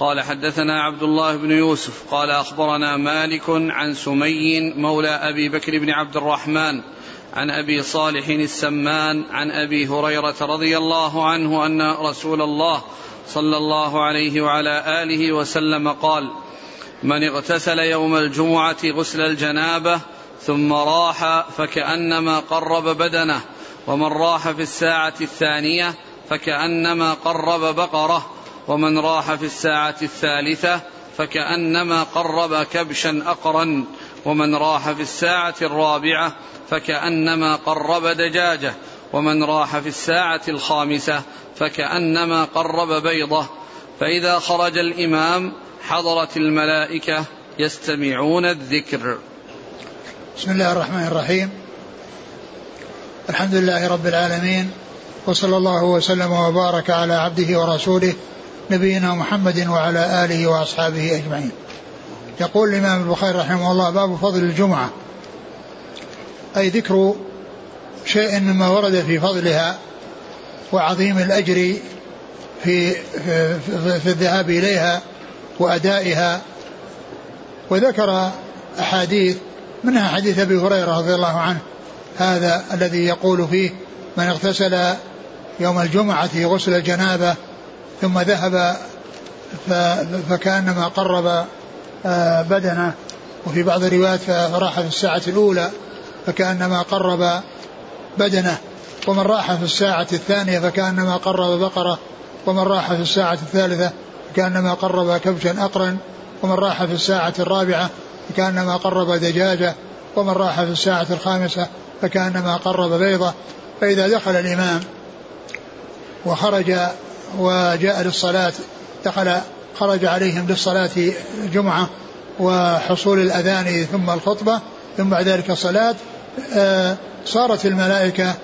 قال حدثنا عبد الله بن يوسف قال أخبرنا مالك عن سمي مولى أبي بكر بن عبد الرحمن عن أبي صالح السمان عن أبي هريرة رضي الله عنه أن رسول الله صلى الله عليه وعلى آله وسلم قال من اغتسل يوم الجمعة غسل الجنابة ثم راح فكأنما قرب بدنه ومن راح في الساعة الثانية فكأنما قرب بقرة ومن راح في الساعة الثالثة فكأنما قرب كبشا أقرا ومن راح في الساعة الرابعة فكأنما قرب دجاجة ومن راح في الساعة الخامسة فكأنما قرب بيضة. فإذا خرج الإمام حضرت الملائكة يستمعون الذكر. بسم الله الرحمن الرحيم. الحمد لله رب العالمين وصلى الله وسلم وبارك على عبده ورسوله نبينا محمد وعلى آله وأصحابه أجمعين. يقول الإمام البخاري رحمه الله باب فضل الجمعة. أي ذكر شيء مما ورد في فضلها وعظيم الأجر في, في, في, الذهاب إليها وأدائها. وذكر أحاديث منها حديث أبي هريرة رضي الله عنه هذا الذي يقول فيه من اغتسل يوم الجمعة غسل الجنابة ثم ذهب فكأنما قرب آه، بدنه. وفي بعض الروايات فراح في الساعة الأولى فكأنما قرب بدنه. ومن راح في الساعة الثانية فكأنما قرب بقرة. ومن راح في الساعة الثالثة فكأنما قرب كبشا أقرا ومن راح في الساعة الرابعة فكأنما قرب دجاجة. ومن راح في الساعة الخامسة فكأنما قرب بيضة. فإذا دخل الإمام وخرج وجاء للصلاة دخل خرج عليهم للصلاة الجمعة وحصول الأذان ثم الخطبة ثم بعد ذلك الصلاة آه، صارت الملائكة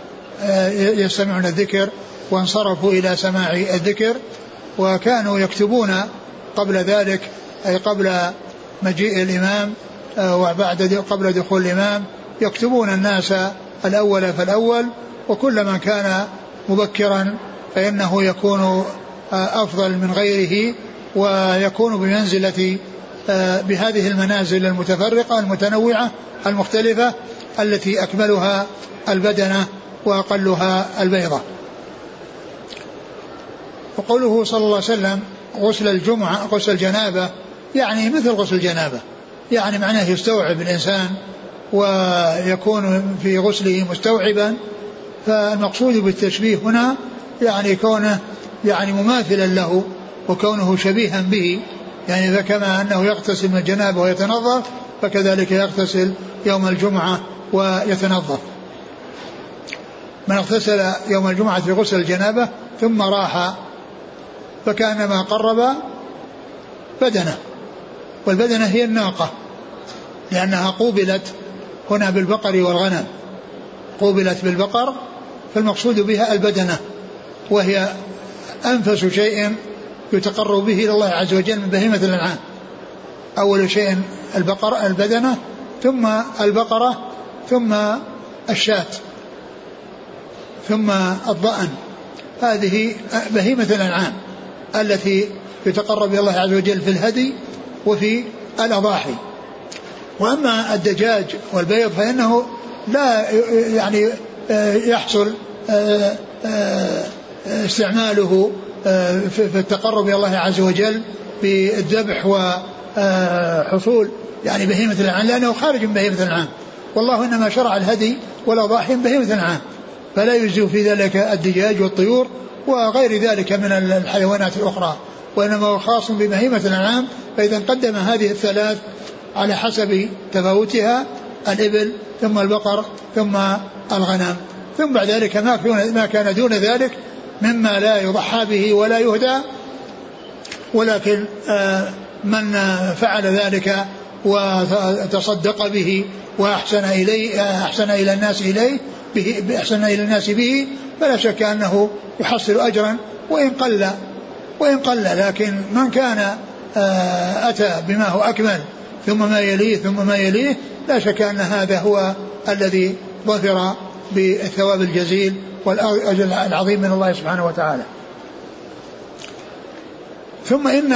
آه، يستمعون الذكر وانصرفوا إلى سماع الذكر وكانوا يكتبون قبل ذلك أي قبل مجيء الإمام آه، وبعد قبل دخول الإمام. يكتبون الناس الأول فالأول وكل من كان مبكرا فإنه يكون آه، أفضل من غيره ويكون بمنزلة آه، بهذه المنازل المتفرقة المتنوعة المختلفة التي أكملها البدنة وأقلها البيضة. وقوله صلى الله عليه وسلم غسل الجمعة غسل الجنابة يعني مثل غسل الجنابة يعني معناه يستوعب الإنسان ويكون في غسله مستوعبا فالمقصود بالتشبيه هنا يعني كونه يعني مماثلا له وكونه شبيها به. يعني فكما أنه يغتسل من الجنابة ويتنظف فكذلك يغتسل يوم الجمعة ويتنظف. من اغتسل يوم الجمعة في غسل الجنابة ثم راح فكأنما قرب بدنه. والبدنة هي الناقة لأنها قوبلت هنا بالبقر والغنم. قوبلت بالبقر فالمقصود بها البدنة. وهي أنفس شيء يتقرب به إلى الله عز وجل من بهيمة الأنعام. أول شيء البقرة البدنة ثم البقرة ثم الشاة ثم الضأن. هذه بهيمة الأنعام التي يتقرب إلى الله عز وجل في الهدي وفي الأضاحي. وأما الدجاج والبيض فإنه لا يعني يحصل استعماله آه، في التقرب إلى الله عز وجل بالذبح وحصول يعني بهيمة الأنعام لأنه خارج من بهيمة الأنعام. والله إنما شرع الهدي والأضاحي من بهيمة الأنعام. فلا يجزي في ذلك الدجاج والطيور وغير ذلك من الحيوانات الأخرى وإنما هو خاص ببهيمة الأنعام. فإذا قدم هذه الثلاث على حسب تفاوتها الإبل ثم البقر ثم الغنم. ثم بعد ذلك ما كان دون ذلك مما لا يضحى به ولا يهدى ولكن آه، من فعل ذلك وتصدق به وأحسن إليه أحسن إلى الناس إليه به أحسن إلى الناس به فلا شك أنه يحصل أجرا وإن قل وإن قل لكن من كان آه، أتى بما هو أكمل ثم ما يليه ثم ما يليه لا شك أن هذا هو الذي ظفر بالثواب الجزيل والأجر العظيم من الله سبحانه وتعالى. ثم إن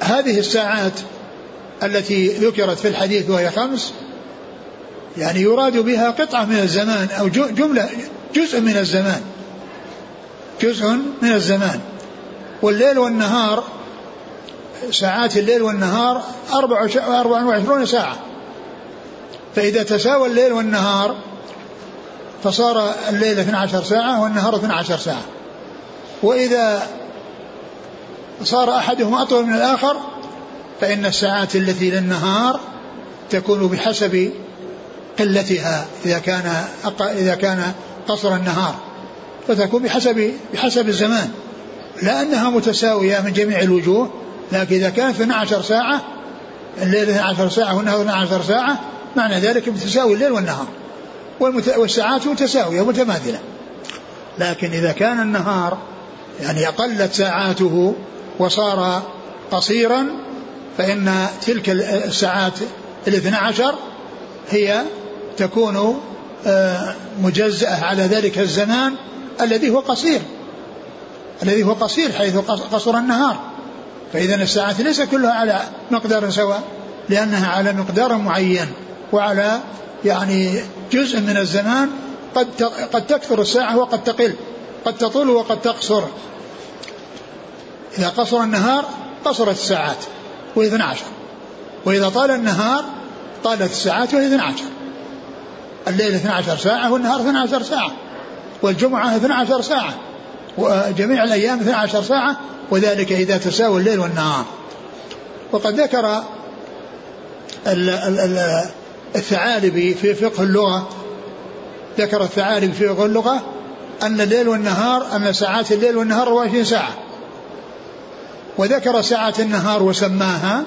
هذه الساعات التي ذكرت في الحديث وهي خمس يعني يراد بها قطعة من الزمان أو جملة جزء من الزمان. جزء من الزمان. والليل والنهار ساعات الليل والنهار أربع وعشرون ساعة. فإذا تساوى الليل والنهار فصار الليل 12 ساعة والنهار 12 ساعة. وإذا صار أحدهما أطول من الآخر فإن الساعات التي للنهار تكون بحسب قلتها إذا كان إذا كان قصر النهار. فتكون بحسب بحسب الزمان. لا أنها متساوية من جميع الوجوه لكن إذا كانت 12 ساعة الليل 12 ساعة والنهار 12 ساعة معنى ذلك بتساوي الليل والنهار. والساعات متساوية متماثلة لكن إذا كان النهار يعني قلت ساعاته وصار قصيرا فإن تلك الساعات الاثنى عشر هي تكون آه، مجزأة على ذلك الزمان الذي هو قصير. الذي هو قصير حيث قصر النهار. فإذا الساعات ليس كلها على مقدار سواء لأنها على مقدار معين وعلى يعني جزء من الزمان قد قد تكثر الساعة وقد تقل قد تطول وقد تقصر. إذا قصر النهار قصرت الساعات وهي 12 وإذا طال النهار طالت الساعات وهي 12 الليل 12 ساعة والنهار 12 ساعة والجمعة 12 ساعة وجميع الأيام 12 ساعة وذلك إذا تساوي الليل والنهار. وقد ذكر الثعالبي في فقه اللغة ذكر الثعالبي في فقه اللغة أن الليل والنهار أن ساعات الليل والنهار 24 ساعة. وذكر ساعة النهار وسماها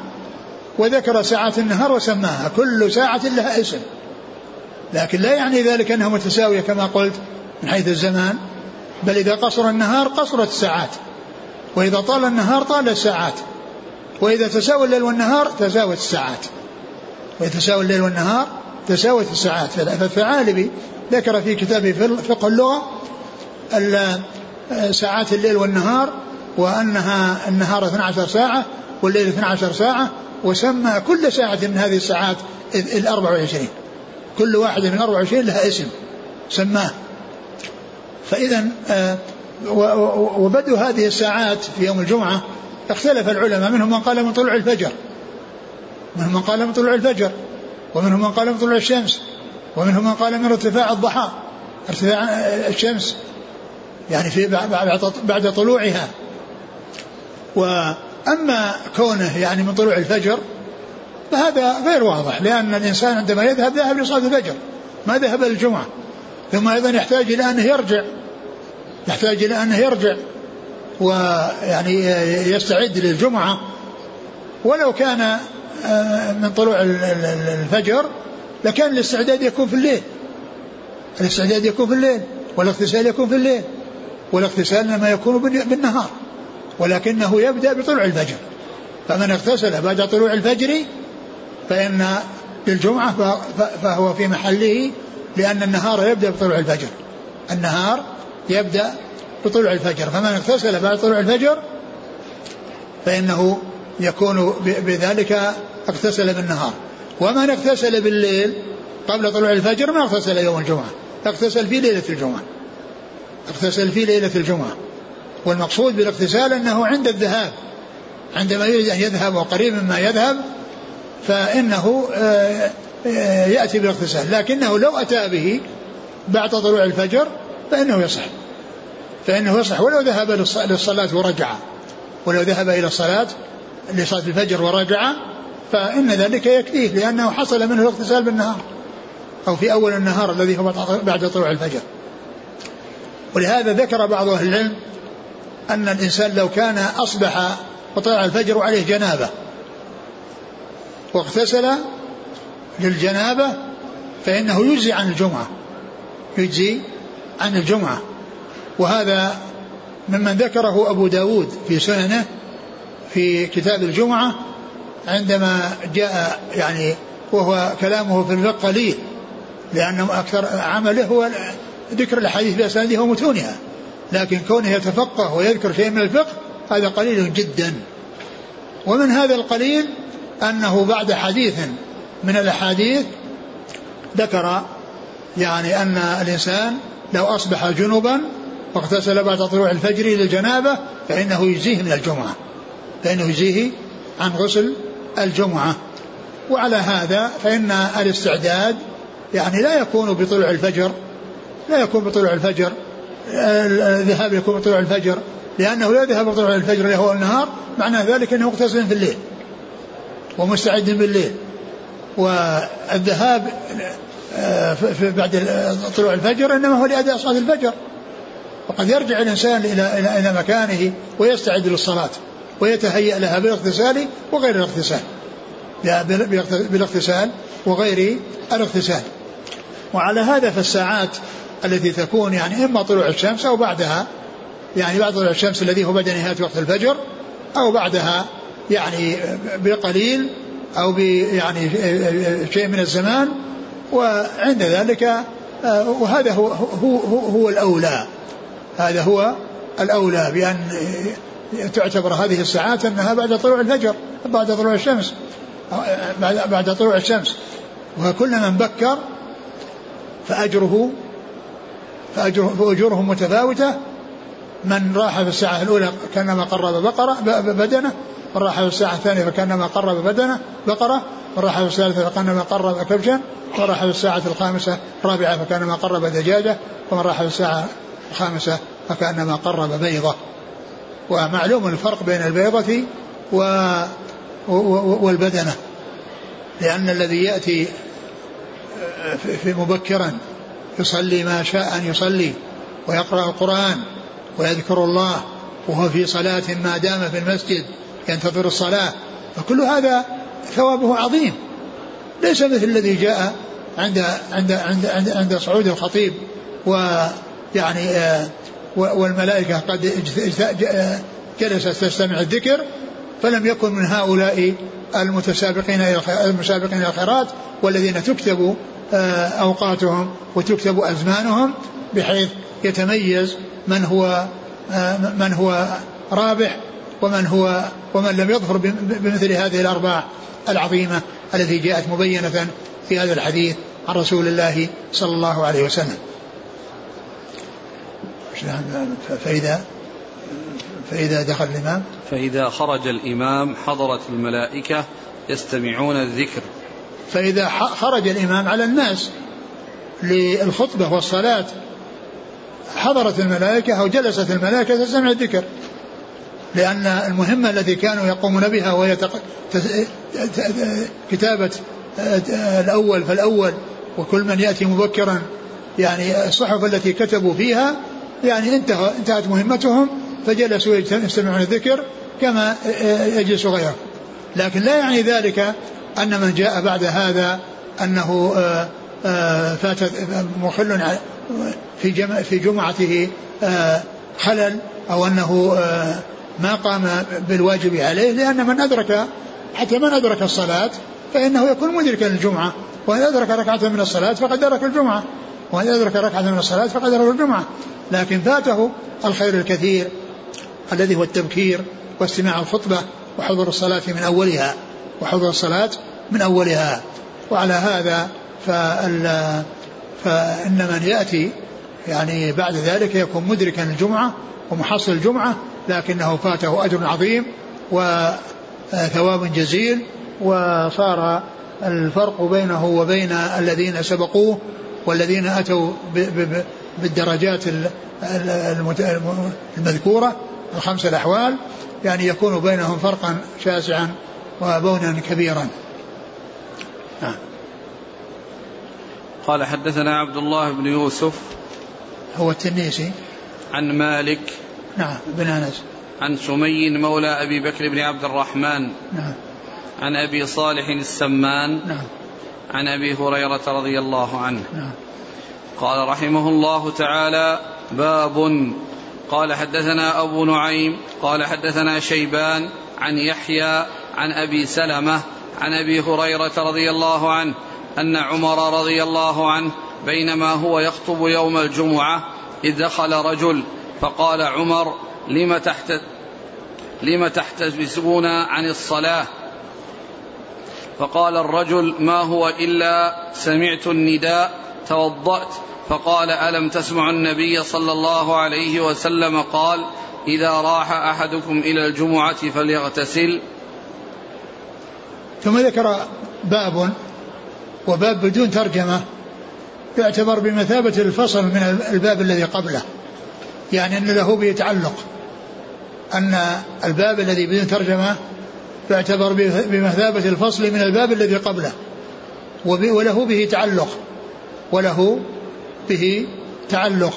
وذكر ساعة النهار وسماها كل ساعة لها اسم. لكن لا يعني ذلك أنها متساوية كما قلت من حيث الزمان بل إذا قصر النهار قصرت الساعات وإذا طال النهار طال الساعات وإذا تساوى الليل والنهار تساوت الساعات. وإذا تساوى الليل والنهار تساوت الساعات. فالثعالبي ذكر في كتابه فقه اللغة ساعات الليل والنهار وأنها النهار 12 ساعة والليل 12 ساعة وسمى كل ساعة من هذه الساعات ال 24 كل واحدة من 24 لها اسم سماه. فإذا آه، وبدء هذه الساعات في يوم الجمعة اختلف العلماء منهم من قال من طلوع الفجر. منهم من قال من طلوع الفجر ومنهم من قال من طلوع الشمس ومنهم من قال من ارتفاع الضحى ارتفاع الشمس يعني في بعد طلوعها. وأما كونه يعني من طلوع الفجر فهذا غير واضح لأن الإنسان عندما يذهب ذهب لصلاة الفجر ما ذهب للجمعة ثم أيضا يحتاج إلى أنه يرجع يحتاج إلى أنه يرجع ويعني يستعد للجمعة. ولو كان من طلوع الفجر لكان الاستعداد يكون في الليل. الاستعداد يكون في الليل والاغتسال يكون في الليل والاغتسال لما يكون بالنهار ولكنه يبدأ بطلوع الفجر. فمن اغتسل بعد طلوع الفجر فإن للجمعة فهو في محله لأن النهار يبدأ بطلوع الفجر. النهار يبدأ بطلوع الفجر. فمن اغتسل بعد طلوع الفجر فإنه يكون بذلك اغتسل بالنهار. ومن اغتسل بالليل قبل طلوع الفجر ما اغتسل يوم الجمعة. اغتسل في ليلة الجمعة. اغتسل في ليلة الجمعة. والمقصود بالاغتسال أنه عند الذهاب. عندما يريد أن يذهب وقريب مما يذهب فإنه آه، آه، يأتي بالاغتسال. لكنه لو أتى به بعد طلوع الفجر فإنه يصح. فإنه يصح. ولو ذهب للصلاة ورجع. ولو ذهب إلى الصلاة لصلاة الفجر ورجع فإن ذلك يكفيه لأنه حصل منه الاغتسال بالنهار أو في أول النهار الذي هو بعد طلوع الفجر. ولهذا ذكر بعض أهل العلم أن الإنسان لو كان أصبح وطلع الفجر وعليه جنابة واغتسل للجنابة فإنه يجزي عن الجمعة يجزي عن الجمعة. وهذا ممن ذكره أبو داود في سننه في كتاب الجمعة عندما جاء يعني وهو كلامه في الفقه قليل لأنه أكثر عمله هو ذكر الأحاديث بأسانيدها ومتونها لكن كونه يتفقه ويذكر شيء من الفقه هذا قليل جدا. ومن هذا القليل أنه بعد حديث من الأحاديث ذكر يعني أن الإنسان لو أصبح جنبا واغتسل بعد طلوع الفجر للجنابة فإنه يجزيه من الجمعة. فإنه يجزيه عن غسل الجمعة. وعلى هذا فإن الاستعداد يعني لا يكون بطلوع الفجر لا يكون بطلوع الفجر الذهاب يكون بطلوع الفجر لأنه لا يذهب بطلوع الفجر هو النهار معنى ذلك أنه مغتسل في الليل ومستعد بالليل. والذهاب آه، بعد طلوع الفجر إنما هو لأداء صلاة الفجر. وقد يرجع الإنسان إلى إلى إلى مكانه ويستعد للصلاة. ويتهيأ لها بالاغتسال وغير الاغتسال. بالاغتسال وغير الاغتسال. وعلى هذا فالساعات التي تكون يعني إما طلوع الشمس أو بعدها يعني بعد طلوع الشمس الذي هو بعد نهايه وقت الفجر أو بعدها يعني بقليل أو يعني شيء من الزمان وعند ذلك آه، وهذا هو هو هو, هو الأولى. هذا هو الأولى بأن تعتبر هذه الساعات أنها بعد طلوع الفجر بعد طلوع الشمس. بعد بعد طلوع الشمس. وكل من بكر فأجره فأجره فأجورهم متفاوتة. من راح في الساعة الأولى كأنما قرب بقرة بدنه. من راح في الساعة الثانية فكأنما قرب بدنه بقرة. من راح في الثالثة فكأنما قرب كبشا. ومن راح في الساعة الخامسة الرابعة فكأنما قرب دجاجة. ومن راح في الساعة الخامسة فكأنما قرب بيضة. ومعلوم الفرق بين البيضة و والبدنة. لأن الذي يأتي في مبكرا يصلي ما شاء أن يصلي ويقرأ القرآن ويذكر الله وهو في صلاة ما دام في المسجد ينتظر الصلاة. فكل هذا ثوابه عظيم. ليس مثل الذي جاء عند عند عند عند, عند صعود الخطيب ويعني آه، والملائكة قد جلست تستمع الذكر فلم يكن من هؤلاء المتسابقين المسابقين الخيرات والذين تكتب آه، أوقاتهم وتكتب أزمانهم بحيث يتميز من هو آه، من هو رابح ومن هو ومن لم يظفر بمثل هذه الارباع العظيمة التي جاءت مبينة في هذا الحديث عن رسول الله صلى الله عليه وسلم. فإذا فإذا دخل الإمام؟ فإذا خرج الإمام حضرت الملائكة يستمعون الذكر. فإذا خرج الإمام على الناس للخطبة والصلاة. حضرت الملائكة أو جلست الملائكة تستمع الذكر. لأن المهمة التي كانوا يقومون بها وهي كتابة الأول فالأول. وكل من يأتي مبكرا. يعني الصحف التي كتبوا فيها يعني انتهى انتهت مهمتهم فجلسوا يستمعون الذكر كما يجلس غيره. لكن لا يعني ذلك أن من جاء بعد هذا أنه آه، آه، فات مخل في في جمعته آه، خلل أو أنه ما قام بالواجب عليه لأن من أدرك حتى من أدرك الصلاة فإنه يكون مدركا للجمعة وإن أدرك ركعة من الصلاة فقد أدرك الجمعة. وإن أدرك ركعة من الصلاة فقد أدرك الجمعة. لكن فاته الخير الكثير الذي هو التبكير واستماع الخطبة وحضور الصلاة من أولها وحضور الصلاة من أولها. وعلى هذا فال فإن من يأتي يعني بعد ذلك يكون مدركا الجمعة ومحصل الجمعة لكنه فاته أجر عظيم وثواب جزيل وصار الفرق بينه وبين الذين سبقوه والذين أتوا بالدرجات المذكورة الخمس الأحوال يعني يكون بينهم فرقا شاسعا وبونا كبيرا. نعم. قال حدثنا عبد الله بن يوسف. هو التنيسي. عن مالك. نعم بن أنس. عن سمي مولى أبي بكر بن عبد الرحمن. نعم. عن أبي صالح السمان. نعم. عن أبي هريرة رضي الله عنه. نعم. قال رحمه الله تعالى باب. قال حدثنا أبو نعيم قال حدثنا شيبان عن يحيى عن أبي سلمة عن أبي هريرة رضي الله عنه أن عمر رضي الله عنه بينما هو يخطب يوم الجمعة إذ دخل رجل فقال عمر لم تحت لم تحتبسون عن الصلاة؟ فقال الرجل ما هو إلا سمعت النداء توضأت. فقال ألم تسمع النبي صلى الله عليه وسلم قال إذا راح أحدكم إلى الجمعة فليغتسل. ثم ذكر باب وباب بدون ترجمة يعتبر بمثابة الفصل من الباب الذي قبله يعني أن له به تعلق أن الباب الذي بدون ترجمة يعتبر بمثابة الفصل من الباب الذي قبله. وله به تعلق. وله به تعلق.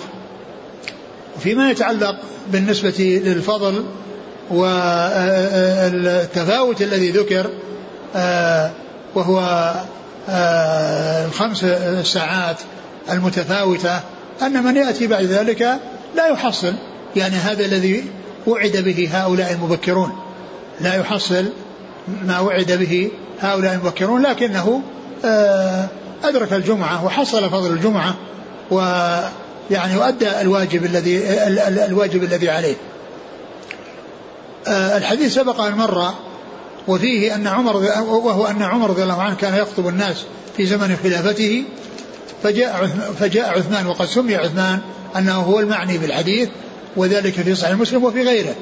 وفيما يتعلق بالنسبة للفضل والتفاوت الذي ذكر آه، وهو آه، الخمس ساعات المتفاوتة أن من يأتي بعد ذلك لا يحصل. يعني هذا الذي وعد به هؤلاء المبكرون. لا يحصل ما وعد به هؤلاء المبكرون لكنه آه، أدرك الجمعة وحصل فضل الجمعة ويعني وأدى الواجب الذي الواجب الذي عليه. آه، الحديث سبق أن مر وفيه أن عمر وهو أن عمر رضي الله عنه كان يخطب الناس في زمن خلافته فجاء فجاء عثمان وقد سمي عثمان أنه هو المعني بالحديث وذلك في صحيح مسلم وفي غيره.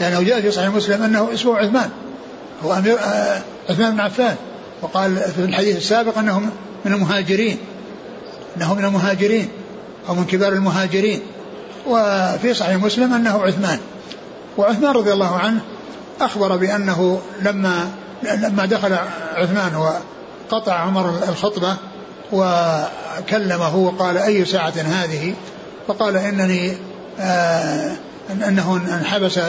لأنه جاء في صحيح مسلم أنه اسمه عثمان هو أمير آه، عثمان بن عفان وقال في الحديث السابق أنه من المهاجرين أنه من المهاجرين أو من كبار المهاجرين وفي صحيح مسلم أنه عثمان. وعثمان رضي الله عنه أخبر بأنه لما لما دخل عثمان وقطع عمر الخطبة وكلمه وقال أي ساعة هذه؟ فقال إنني آه أنه انحبس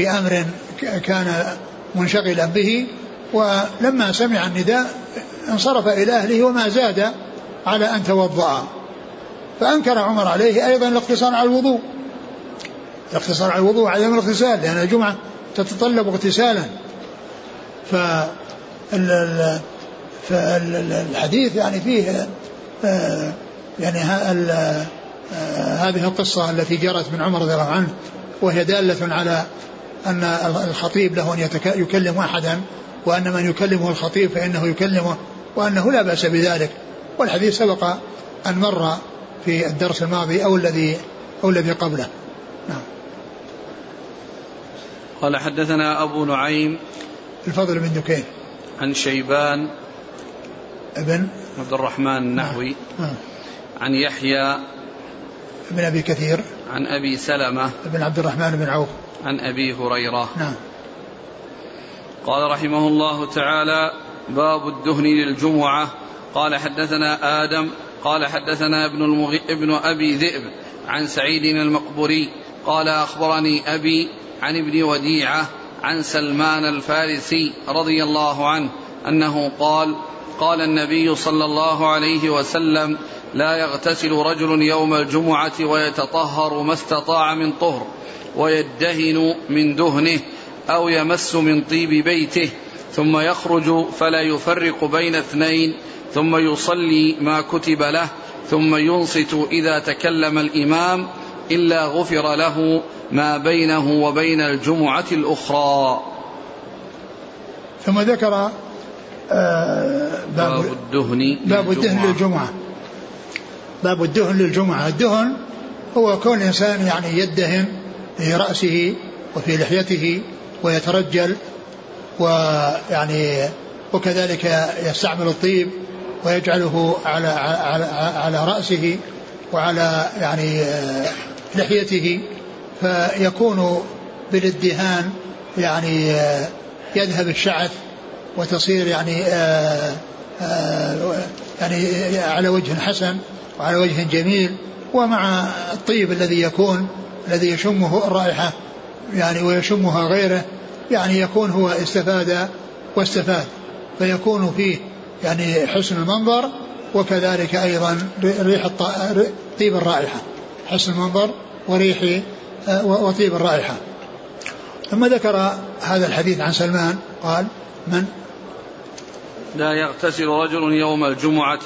في أمر كان منشغلا به ولما سمع النداء انصرف إلى أهله وما زاد على أن توضأ. فأنكر عمر عليه أيضا الاقتصار على الوضوء. الاقتصار على الوضوء عدم الاغتسال لأن الجمعة تتطلب اغتسالا. ف فالحديث يعني فيه آه، يعني آه، هذه القصة التي جرت من عمر رضي الله عنه وهي دالة على أن الخطيب له أن يكلم أحدا وأن من يكلمه الخطيب فإنه يكلمه وأنه لا بأس بذلك. والحديث سبق أن مر في الدرس الماضي أو الذي أو الذي قبله. نعم. قال حدثنا أبو نعيم الفضل بن دكين عن شيبان ابن عبد الرحمن النحوي آه. آه. عن يحيى بن أبي كثير. عن أبي سلمة بن عبد الرحمن بن عوف. عن أبي هريرة. نعم. قال رحمه الله تعالى باب الدهن للجمعة. قال حدثنا آدم قال حدثنا ابن, المغ... ابن أبي ذئب عن سعيد المقبري قال أخبرني أبي عن ابن وديعة عن سلمان الفارسي رضي الله عنه أنه قال قال النبي صلى الله عليه وسلم لا يغتسل رجل يوم الجمعة ويتطهر ما استطاع من طهر ويدهن من دهنه أو يمس من طيب بيته ثم يخرج فلا يفرق بين اثنين ثم يصلي ما كتب له ثم ينصت إذا تكلم الإمام إلا غفر له ما بينه وبين الجمعة الأخرى. ثم ذكر آه، باب, باب الدهن باب الدهن للجمعة. باب الدهن للجمعة. الدهن هو كون الإنسان يعني يدهن في رأسه وفي لحيته ويترجل ويعني وكذلك يستعمل الطيب ويجعله على على على رأسه وعلى يعني آه، لحيته. فيكون بالادهان يعني آه، يذهب الشعث وتصير يعني آه، يعني على وجه حسن. وعلى وجه جميل ومع الطيب الذي يكون الذي يشمه الرائحة يعني ويشمها غيره يعني يكون هو استفاد واستفاد فيكون فيه يعني حسن المنظر وكذلك أيضا ريح طيب الرائحة حسن المنظر وريح آه، وطيب الرائحة. ثم ذكر هذا الحديث عن سلمان قال من لا يغتسل رجل يوم الجمعة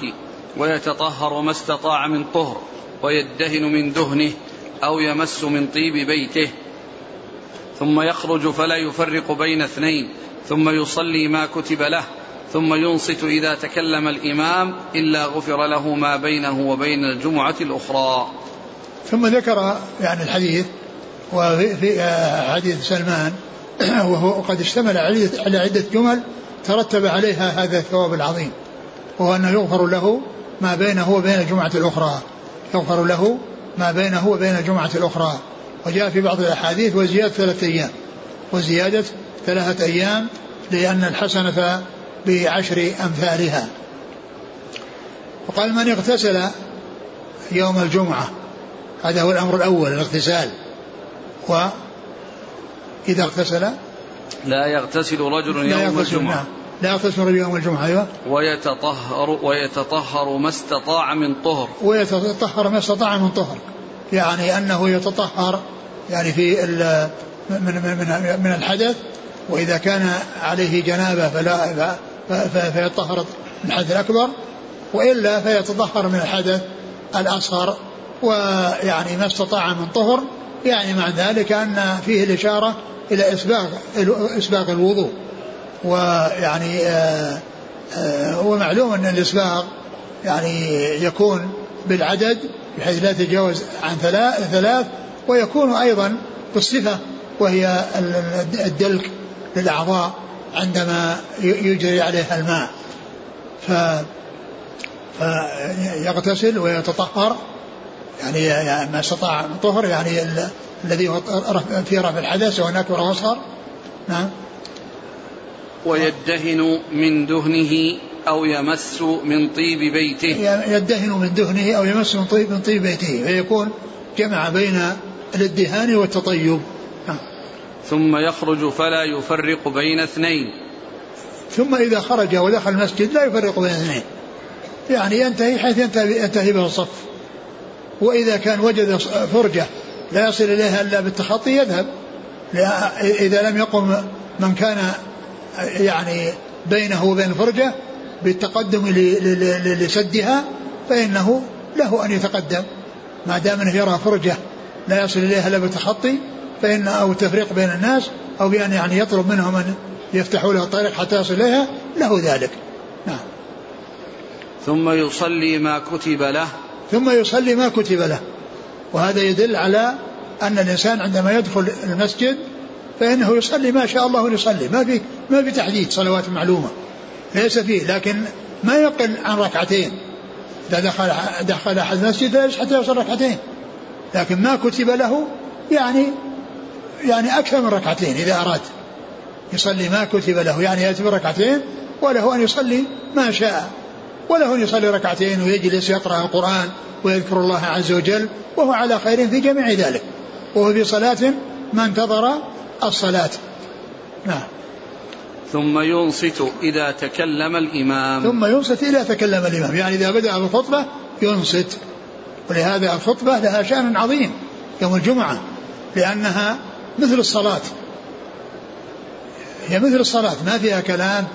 ويتطهر ما استطاع من طهر ويدهن من دهنه أو يمس من طيب بيته. ثم يخرج فلا يفرق بين اثنين. ثم يصلي ما كتب له. ثم ينصت إذا تكلم الإمام إلا غفر له ما بينه وبين الجمعة الأخرى. ثم ذكر يعني الحديث وفي في حديث سلمان وهو قد اشتمل على عدة جمل ترتب عليها هذا الثواب العظيم وهو أنه يغفر له ما بينه وبين الجمعة الأخرى. يغفر له ما بينه وبين الجمعة الأخرى. وجاء في بعض الأحاديث وزيادة ثلاثة أيام. وزيادة ثلاثة أيام لأن الحسنة بعشر أمثالها. وقال من اغتسل يوم الجمعة. هذا هو الأمر الأول الاغتسال. وإذا اغتسل؟ لا يغتسل رجل يوم لا يغتسل الجمعة. نعم. لا يغتسل رجل يوم الجمعة أيوة. ويتطهر ويتطهر ما استطاع من طهر. ويتطهر ما استطاع من طهر. يعني أنه يتطهر يعني في من من من الحدث وإذا كان عليه جنابة فلا فيطهر من الحدث الأكبر وإلا فيتطهر من الحدث الأصغر. ويعني ما استطاع من طهر يعني مع ذلك أن فيه الإشارة إلى إسباغ إسباغ الوضوء. ويعني آه، آه، هو معلوم أن الإسباغ يعني يكون بالعدد بحيث لا يتجاوز عن ثلاث ويكون أيضا بالصفة وهي الدلك للأعضاء عندما يجري عليها الماء. ف فيغتسل ويتطهر يعني, يعني ما استطاع طهر يعني الذي في رفع الحدث سواء اكبر أو اصغر نعم. ويدهن من دهنه أو يمس من طيب بيته. يدهن من دهنه أو يمس من طيب, من طيب بيته. فيكون جمع بين الادهان والتطيب. نعم. ثم يخرج فلا يفرق بين اثنين. ثم إذا خرج ودخل المسجد لا يفرق بين اثنين. يعني ينتهي حيث ينتهي, ينتهي به الصف. وإذا كان وجد فرجة لا يصل إليها إلا بالتخطي يذهب. إذا لم يقم من كان يعني بينه وبين الفرجة بالتقدم لسدها فإنه له أن يتقدم. ما دام أنه يرى فرجة لا يصل إليها إلا بالتخطي فإن أو التفريق بين الناس أو بأن يعني يطلب منهم أن يفتحوا له الطريق حتى يصل إليها له ذلك. نعم. ثم يصلي ما كتب له. ثم يصلي ما كتب له. وهذا يدل على أن الإنسان عندما يدخل المسجد فإنه يصلي ما شاء الله يصلي. ما في ما في تحديد صلوات معلومة. ليس فيه لكن ما يقل عن ركعتين. إذا دخل دخل أحد المسجد حتى يصل ركعتين. لكن ما كتب له يعني يعني أكثر من ركعتين إذا أراد. يصلي ما كتب له يعني يأتي بركعتين وله أن يصلي ما شاء. وله أن يصلي ركعتين ويجلس يقرأ القرآن ويذكر الله عز وجل وهو على خير في جميع ذلك. وهو في صلاة ما انتظر الصلاة. نعم. ثم ينصت إذا تكلم الإمام. ثم ينصت إذا تكلم الإمام. يعني إذا بدأ بالخطبة ينصت. ولهذا الخطبة لها شأن عظيم يوم الجمعة لأنها مثل الصلاة. هي مثل الصلاة ما فيها كلام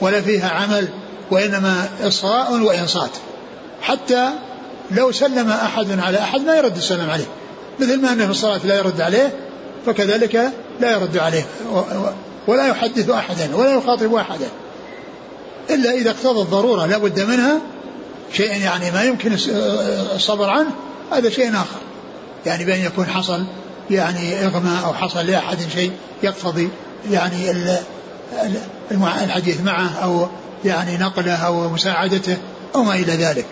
ولا فيها عمل وإنما إصغاء وإنصات. حتى لو سلم أحد على أحد ما يرد السلام عليه. مثل ما أنه في الصلاة لا يرد عليه فكذلك لا يرد عليه ولا يحدث أحدا ولا يخاطب أحدا. إلا إذا اقتضى الضرورة لا بد منها شيء يعني ما يمكن الصبر عنه هذا شيء آخر. يعني بأن يكون حصل يعني إغماء أو حصل لأحد شيء يقتضي يعني الحديث معه أو يعني نقله أو مساعدته أو ما إلى ذلك.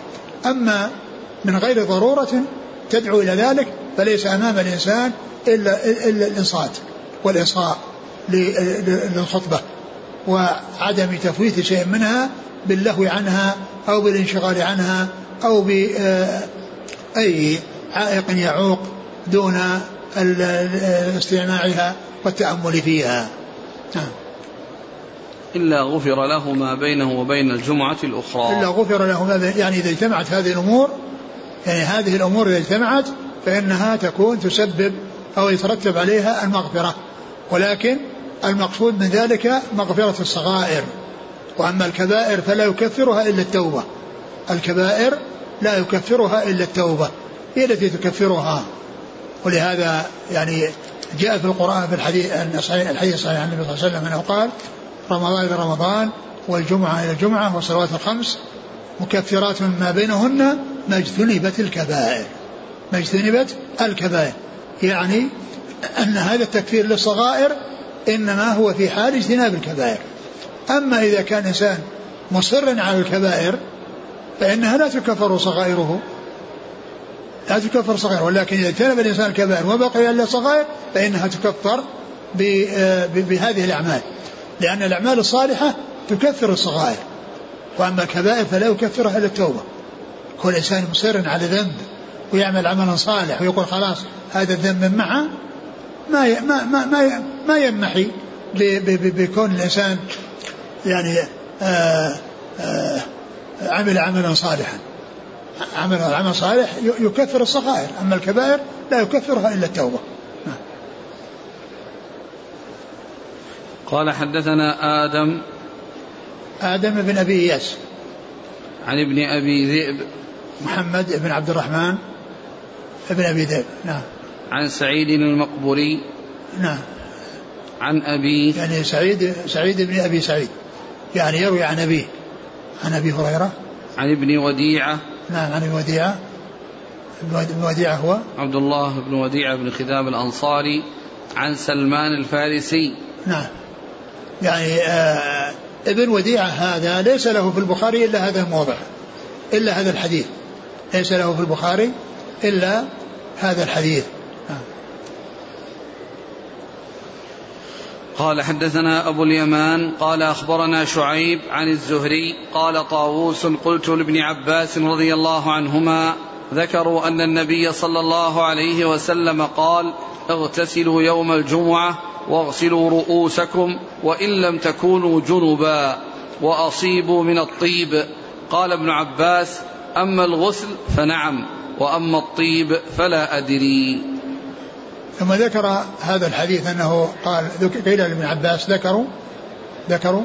أما من غير ضرورة تدعو إلى ذلك فليس أمام الإنسان إلا, إلا الإنصات والإصغاء للخطبة وعدم تفويت شيء منها باللهو عنها أو بالانشغال عنها أو بأي عائق يعوق دون استماعها والتأمل فيها. نعم إلا غفر له ما بينه وبين الجمعة الأخرى. إلا غفر له ما بين يعني إذا اجتمعت هذه الأمور يعني هذه الأمور إذا اجتمعت فإنها تكون تسبب أو يترتب عليها المغفرة ولكن المقصود من ذلك مغفرة الصغائر. وأما الكبائر فلا يكفرها إلا التوبة. الكبائر لا يكفرها إلا التوبة هي التي تكفرها. ولهذا يعني جاء في القرآن في الحديث الحديث الصحيح عن النبي صلى الله عليه وسلم أنه قال رمضان إلى رمضان والجمعة إلى الجمعة والصلوات الخمس مكفرات ما بينهن ما اجتنبت الكبائر. ما اجتنبت الكبائر. يعني أن هذا التكفير للصغائر إنما هو في حال اجتناب الكبائر. أما إذا كان إنسان مصر على الكبائر فإنها لا تكفر صغائره. لا تكفر صغائر ولكن إذا اجتنب الإنسان الكبائر وبقي إلا صغائر فإنها تكفر بهذه الأعمال. لأن الأعمال الصالحة تكفر الصغائر. وأما الكبائر فلا يكفرها إلا التوبة. كل إنسان مصر على ذنب. ويعمل عملا صالح ويقول خلاص هذا الذنب معه ما ما ما ما, ما ينمحي بكون الإنسان يعني آآ آآ عمل عملا صالحا. عمل عمل صالح يكفر الصغائر أما الكبائر لا يكفرها إلا التوبة. قال حدثنا آدم. آدم بن أبي إياس. عن ابن أبي ذئب. محمد بن عبد الرحمن. بن أبي ذئب نعم. عن سعيد المقبوري. نعم. عن أبيه يعني سعيد سعيد بن أبي سعيد. يعني يروي عن أبيه. عن أبي هريرة. عن ابن وديعة. نعم عن ابن وديعة. ابن وديعة هو. عبد الله بن وديعة بن خذاب الأنصاري. عن سلمان الفارسي. نعم. يعني آه ابن وديعة هذا ليس له في البخاري إلا هذا الموضع. إلا هذا الحديث. ليس له في البخاري إلا هذا الحديث. قال حدثنا أبو اليمان قال أخبرنا شعيب عن الزهري قال طاووس قلت لابن عباس رضي الله عنهما ذكروا أن النبي صلى الله عليه وسلم قال اغتسلوا يوم الجمعة واغسلوا رؤوسكم وإن لم تكونوا جنبا وأصيبوا من الطيب قال ابن عباس أما الغسل فنعم وأما الطيب فلا أدري. ثم ذكر هذا الحديث أنه قال قيل لابن عباس ذكروا؟ ذكروا؟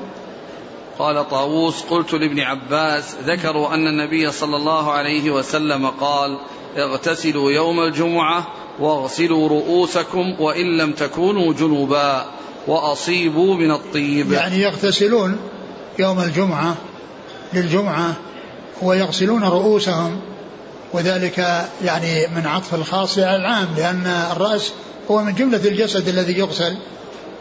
قال طاووس قلت لابن عباس ذكروا أن النبي صلى الله عليه وسلم قال اغتسلوا يوم الجمعة واغسلوا رؤوسكم وإن لم تكونوا جنوبا وأصيبوا من الطيب. يعني يغتسلون يوم الجمعة للجمعة ويغسلون رؤوسهم. وذلك يعني من عطف الخاص على العام لأن الرأس هو من جملة الجسد الذي يغسل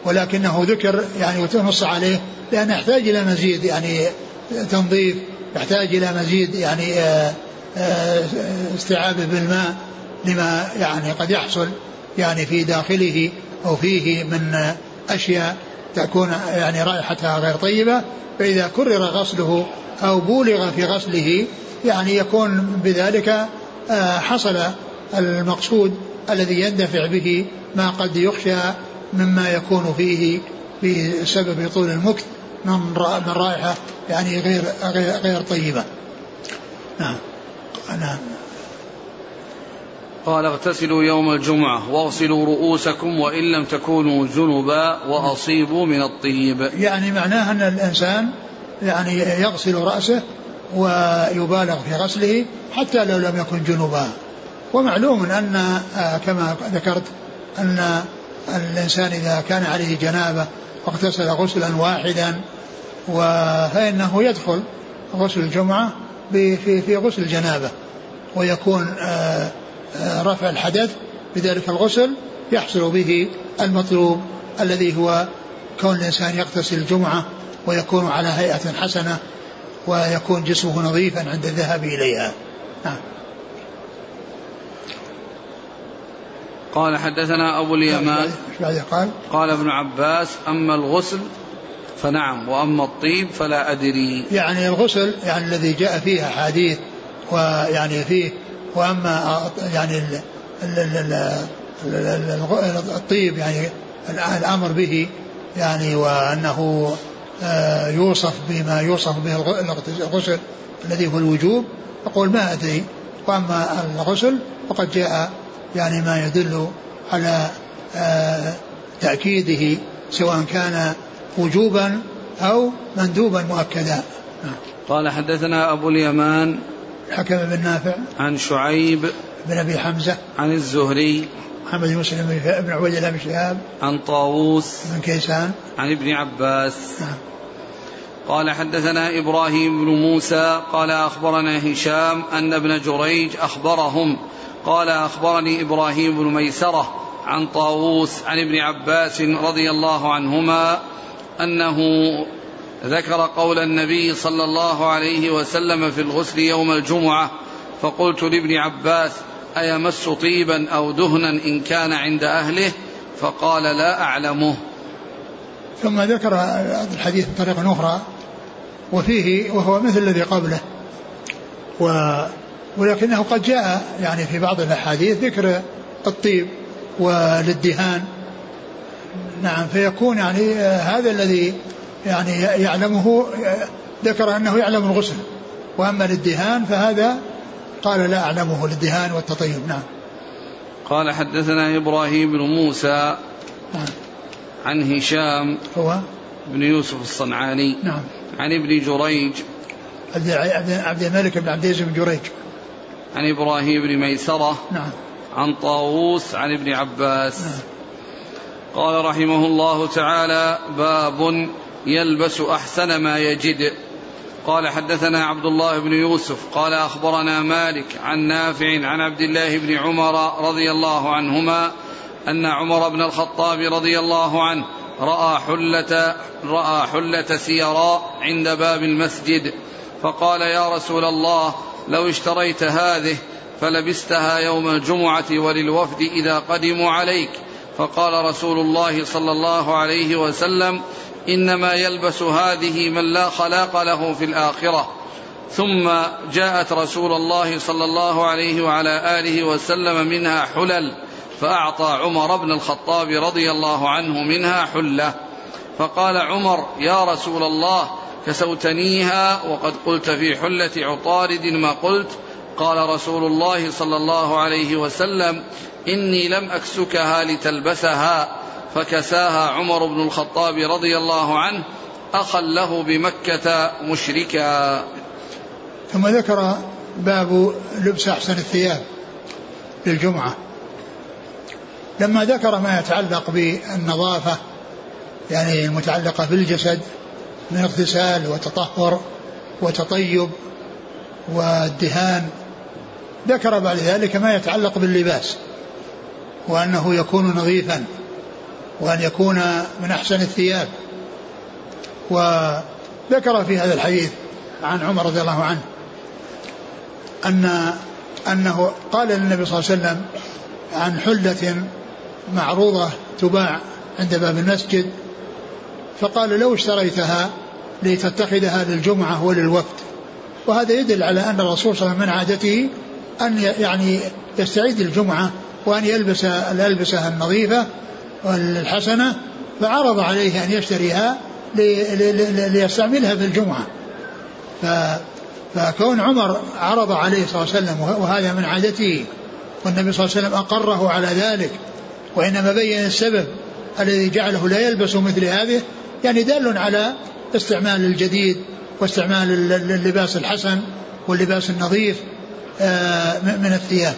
ولكنه ذكر يعني وتنص عليه لأنه يحتاج إلى مزيد يعني تنظيف يحتاج إلى مزيد يعني آه، آه، استيعابه بالماء لما يعني قد يحصل يعني في داخله أو فيه من أشياء تكون يعني رائحتها غير طيبة فإذا كرر غسله أو بولغ في غسله يعني يكون بذلك آه، حصل المقصود الذي يندفع به ما قد يخشى مما يكون فيه بسبب طول المكث من من رائحة يعني غير غير, غير طيبة. نعم. نعم. قال اغتسلوا يوم الجمعة واغسلوا رؤوسكم وإن لم تكونوا جنبا وأصيبوا من الطيب يعني معناه أن الإنسان يعني يغسل رأسه ويبالغ في غسله حتى لو لم يكن جنبا ومعلوم أن آه، كما ذكرت أن الإنسان إذا كان عليه جنابة واغتسل غسلا واحدا فإنه يدخل غسل الجمعة في في غسل الجنابة ويكون آه، آه، رفع الحدث بذلك الغسل يحصل به المطلوب الذي هو كون الإنسان يغتسل الجمعة ويكون على هيئة حسنة ويكون جسمه نظيفا عند الذهاب إليها. نعم. قال حدثنا أبو اليمان. قال؟ قال ابن عباس أما الغسل فنعم وأما الطيب فلا أدري. يعني الغسل يعني الذي جاء فيه أحاديث ويعني فيه وأما يعني ال ال ال الطيب يعني الأمر به يعني وأنه يوصف بما يوصف به الغسل الذي هو الوجوب أقول ما أدري. وأما الغسل فقد جاء يعني ما يدل على آه، تأكيده سواء كان وجوبا أو مندوبا مؤكدا. قال حدثنا أبو اليمان حكم بن نافع عن شعيب بن أبي حمزة عن الزهري محمد بن مسلم بن عبيد الله بن شهاب. عن طاووس. بن كيسان. عن ابن عباس. نعم. قال حدثنا إبراهيم بن موسى قال أخبرنا هشام أن ابن جريج أخبرهم. قال أخبرني إبراهيم بن ميسرة عن طاووس عن ابن عباس رضي الله عنهما أنه ذكر قول النبي صلى الله عليه وسلم في الغسل يوم الجمعة فقلت لابن عباس أيمس طيبا أو دهنا إن كان عند أهله؟ فقال لا أعلمه. ثم ذكر الحديث بطريقة أخرى وفيه وهو مثل الذي قبله. و ولكنه قد جاء يعني في بعض الأحاديث ذكر الطيب والادهان نعم فيكون يعني هذا الذي يعني يعلمه ذكر أنه يعلم الغسل. وأما الادهان فهذا قال لا أعلمه الادهان والتطيب. نعم. قال حدثنا إبراهيم بن موسى نعم. عن هشام هو؟ بن يوسف الصنعاني نعم. عن ابن جريج عبد عبد الملك بن عبد العزيز بن جريج. عن إبراهيم بن ميسرة نعم. عن طاووس عن ابن عباس. نعم. قال رحمه الله تعالى باب يلبس أحسن ما يجد. قال حدثنا عبد الله بن يوسف قال أخبرنا مالك عن نافع عن عبد الله بن عمر رضي الله عنهما أن عمر بن الخطاب رضي الله عنه رأى حله رأى حلة سيراء عند باب المسجد فقال يا رسول الله لو اشتريت هذه فلبستها يوم الجمعة وللوفد إذا قدموا عليك. فقال رسول الله صلى الله عليه وسلم إنما يلبس هذه من لا خلاق له في الآخرة. ثم جاءت رسول الله صلى الله عليه وعلى آله وسلم منها حلل فأعطى عمر بن الخطاب رضي الله عنه منها حلة. فقال عمر يا رسول الله كسوتنيها وقد قلت في حلة عطارد ما قلت. قال رسول الله صلى الله عليه وسلم إني لم أكسكها لتلبسها. فكساها عمر بن الخطاب رضي الله عنه أخا له بمكة مشركا. ثم ذكر باب لبس أحسن الثياب للجمعة. لما ذكر ما يتعلق بالنظافة يعني المتعلقة بالجسد من اغتسال وتطهر وتطيب والدهان ذكر بعد ذلك ما يتعلق باللباس وأنه يكون نظيفا. وأن يكون من أحسن الثياب. وذكر في هذا الحديث عن عمر رضي الله عنه أن أنه قال للنبي صلى الله عليه وسلم عن حلة معروضة تباع عند باب المسجد فقال لو اشتريتها لتتخذها للجمعة وللوفد وهذا يدل على أن الرسول صلى الله عليه وسلم من عادته أن يعني يستعيد الجمعة وأن يلبس الألبسة النظيفة الحسنة فعرض عليه أن يشتريها ليستعملها في الجمعة. فكون عمر عرض عليه صلى الله عليه وسلم وهذا من عادته والنبي صلى الله عليه وسلم أقره على ذلك وإنما بين السبب الذي جعله لا يلبس مثل هذه يعني دال على استعمال الجديد واستعمال اللباس الحسن واللباس النظيف آه، من الثياب.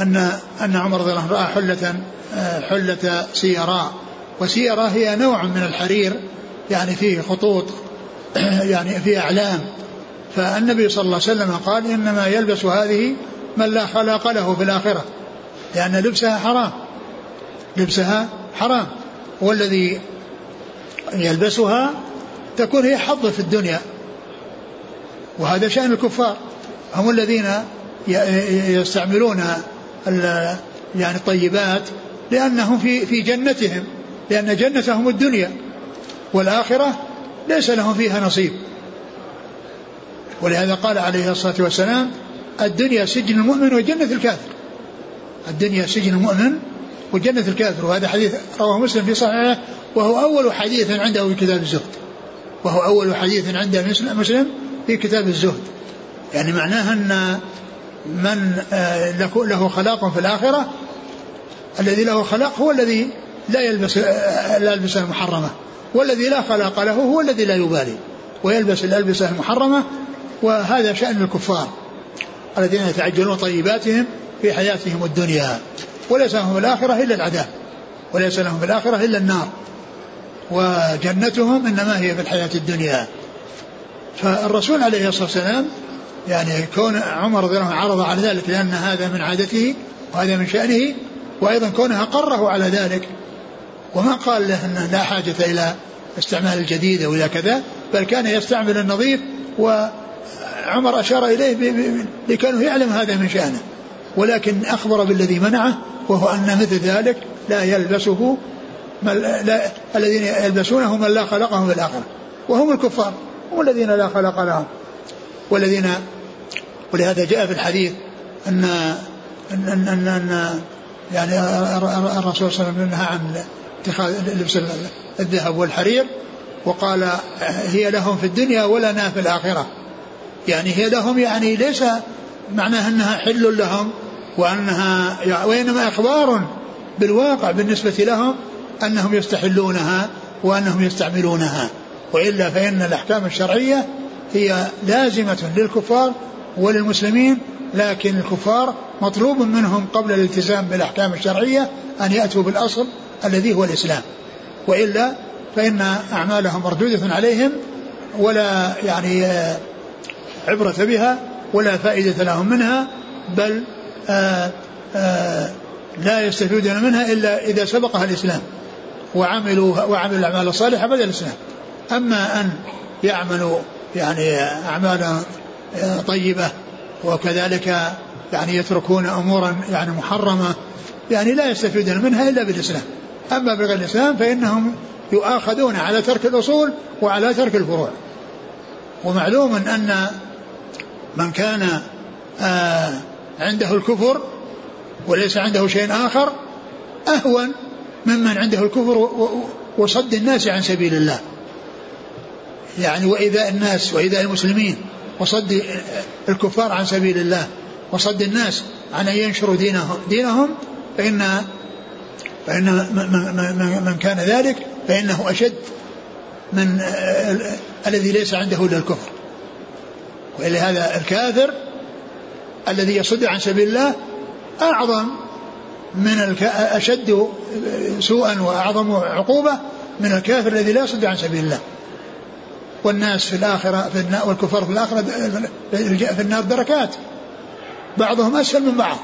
أن أن عمر رضي الله عنه رأى حلة آه، حلة سيراء وسيراء هي نوع من الحرير يعني فيه خطوط يعني فيه أعلام. فالنبي صلى الله عليه وسلم قال إنما يلبس هذه من لا خلاق له في الآخرة لأن لبسها حرام. لبسها حرام. والذي يلبسها تكون هي حظ في الدنيا. وهذا شأن الكفار. هم الذين يستعملون يعني الطيبات لأنهم في في جنتهم لأن جنتهم الدنيا والآخرة ليس لهم فيها نصيب. ولهذا قال عليه الصلاة والسلام الدنيا سجن المؤمن وجنة الكافر. الدنيا سجن المؤمن وجنة الكافر وهذا حديث رواه مسلم في صحيحه وهو أول حديث عنده في كتاب الزهد. وهو أول حديث عند مسلم في كتاب الزهد. يعني معناها أن من آه، له خلاق في الآخرة الذي له خلاق هو الذي لا يلبس آه، الألبسة المحرمة والذي لا خلاق له هو الذي لا يبالي ويلبس الألبسة المحرمة وهذا شأن الكفار الذين يتعجلون طيباتهم في حياتهم الدنيا. وليس لهم الآخرة إلا العذاب وليس لهم الآخرة إلا النار وجنتهم إنما هي في الحياة الدنيا. فالرسول عليه الصلاة والسلام يعني كون عمر رضي الله عنه عرض على ذلك لأن هذا من عادته وهذا من شأنه وأيضا كونه أقره على ذلك. وما قال له أنه لا حاجة إلى استعمال الجديد أو إلى كذا بل كان يستعمل النظيف وعمر أشار إليه لكانه يعلم هذا من شأنه. ولكن أخبر بالذي منعه وهو أن مثل ذلك لا يلبسه لا الذين يلبسونه من لا خلقهم في الآخرة. وهم الكفار هم الذين لا خلق لهم. والذين ولهذا جاء في الحديث أن أن أن, أن, أن يعني الرسول صلى الله عليه وسلم نهى عن اتخاذ لبس الذهب والحرير وقال هي لهم في الدنيا ولنا في الآخرة. يعني هي لهم يعني ليس معناها أنها حل لهم وأنها وإنما إخبار بالواقع بالنسبة لهم أنهم يستحلونها وأنهم يستعملونها. وإلا فإن الأحكام الشرعية هي لازمة للكفار وللمسلمين لكن الكفار مطلوب منهم قبل الالتزام بالأحكام الشرعية أن يأتوا بالأصل الذي هو الإسلام. وإلا فإن أعمالهم مردودة عليهم ولا يعني عبرة بها ولا فائدة لهم منها بل آآ آآ لا يستفيدون منها إلا إذا سبقها الإسلام وعملوا وعملوا الأعمال الصالحة بدل الإسلام. أما أن يعملوا يعني أعمالا طيبة وكذلك يعني يتركون أمورا يعني محرمة يعني لا يستفيدون منها إلا بالإسلام. أما بغير الإسلام فإنهم يؤاخذون على ترك الأصول وعلى ترك الفروع. ومعلوم أن من كان آه عنده الكفر وليس عنده شيء آخر أهون ممن عنده الكفر وصد الناس عن سبيل الله. يعني وإذا الناس وإذا المسلمين. وصد الكفار عن سبيل الله وصد الناس عن أن ينشروا دينهم, دينهم فإن فإن من كان ذلك فإنه أشد من الذي ليس عنده إلا الكفر. ولهذا الكافر الذي يصد عن سبيل الله أعظم من أشد سوءا وأعظم عقوبة من الكافر الذي لا يصد عن سبيل الله. والناس في الآخرة في النار والكفار في الآخرة في النار دركات. بعضهم أسفل من بعض.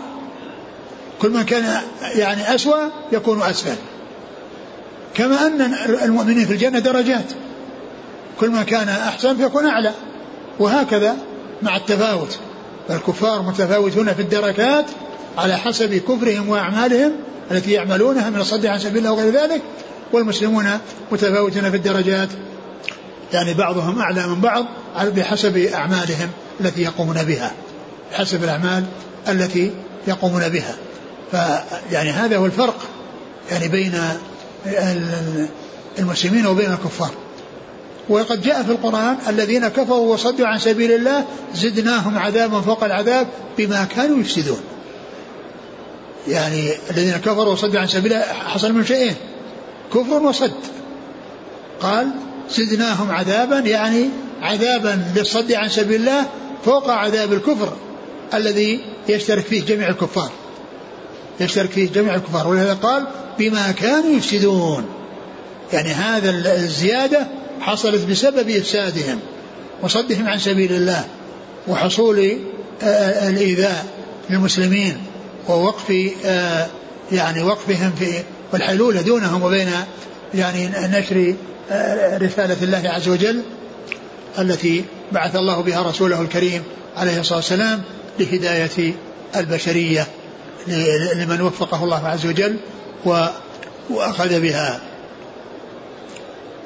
كل من كان يعني أسوأ يكون أسفل كما أن المؤمنين في الجنة درجات. كل ما كان أحسن فيكون أعلى. وهكذا مع التفاوت. فالكفار متفاوتون في الدركات على حسب كفرهم وأعمالهم التي يعملونها من الصد عن سبيل الله وغير ذلك والمسلمون متفاوتون في الدرجات. يعني بعضهم أعلى من بعض بحسب أعمالهم التي يقومون بها بحسب الأعمال التي يقومون بها. فيعني هذا هو الفرق يعني بين المسلمين وبين الكفار. وقد جاء في القرآن الذين كفروا وصدوا عن سبيل الله زدناهم عذابا فوق العذاب بما كانوا يفسدون. يعني الذين كفروا وصدوا عن سبيل الله حصل من شيئين كفر وصد. قال زدناهم عذابا يعني عذابا للصد عن سبيل الله فوق عذاب الكفر الذي يشترك فيه جميع الكفار. يشترك فيه جميع الكفار. ولهذا قال بما كانوا يفسدون. يعني هذا الزيادة حصلت بسبب إفسادهم وصدهم عن سبيل الله وحصول الإيذاء للمسلمين ووقف يعني وقفهم في والحلول دونهم وبين يعني نشر رسالة الله عز وجل التي بعث الله بها رسوله الكريم عليه الصلاة والسلام لهداية البشرية لمن وفقه الله عز وجل وأخذ بها.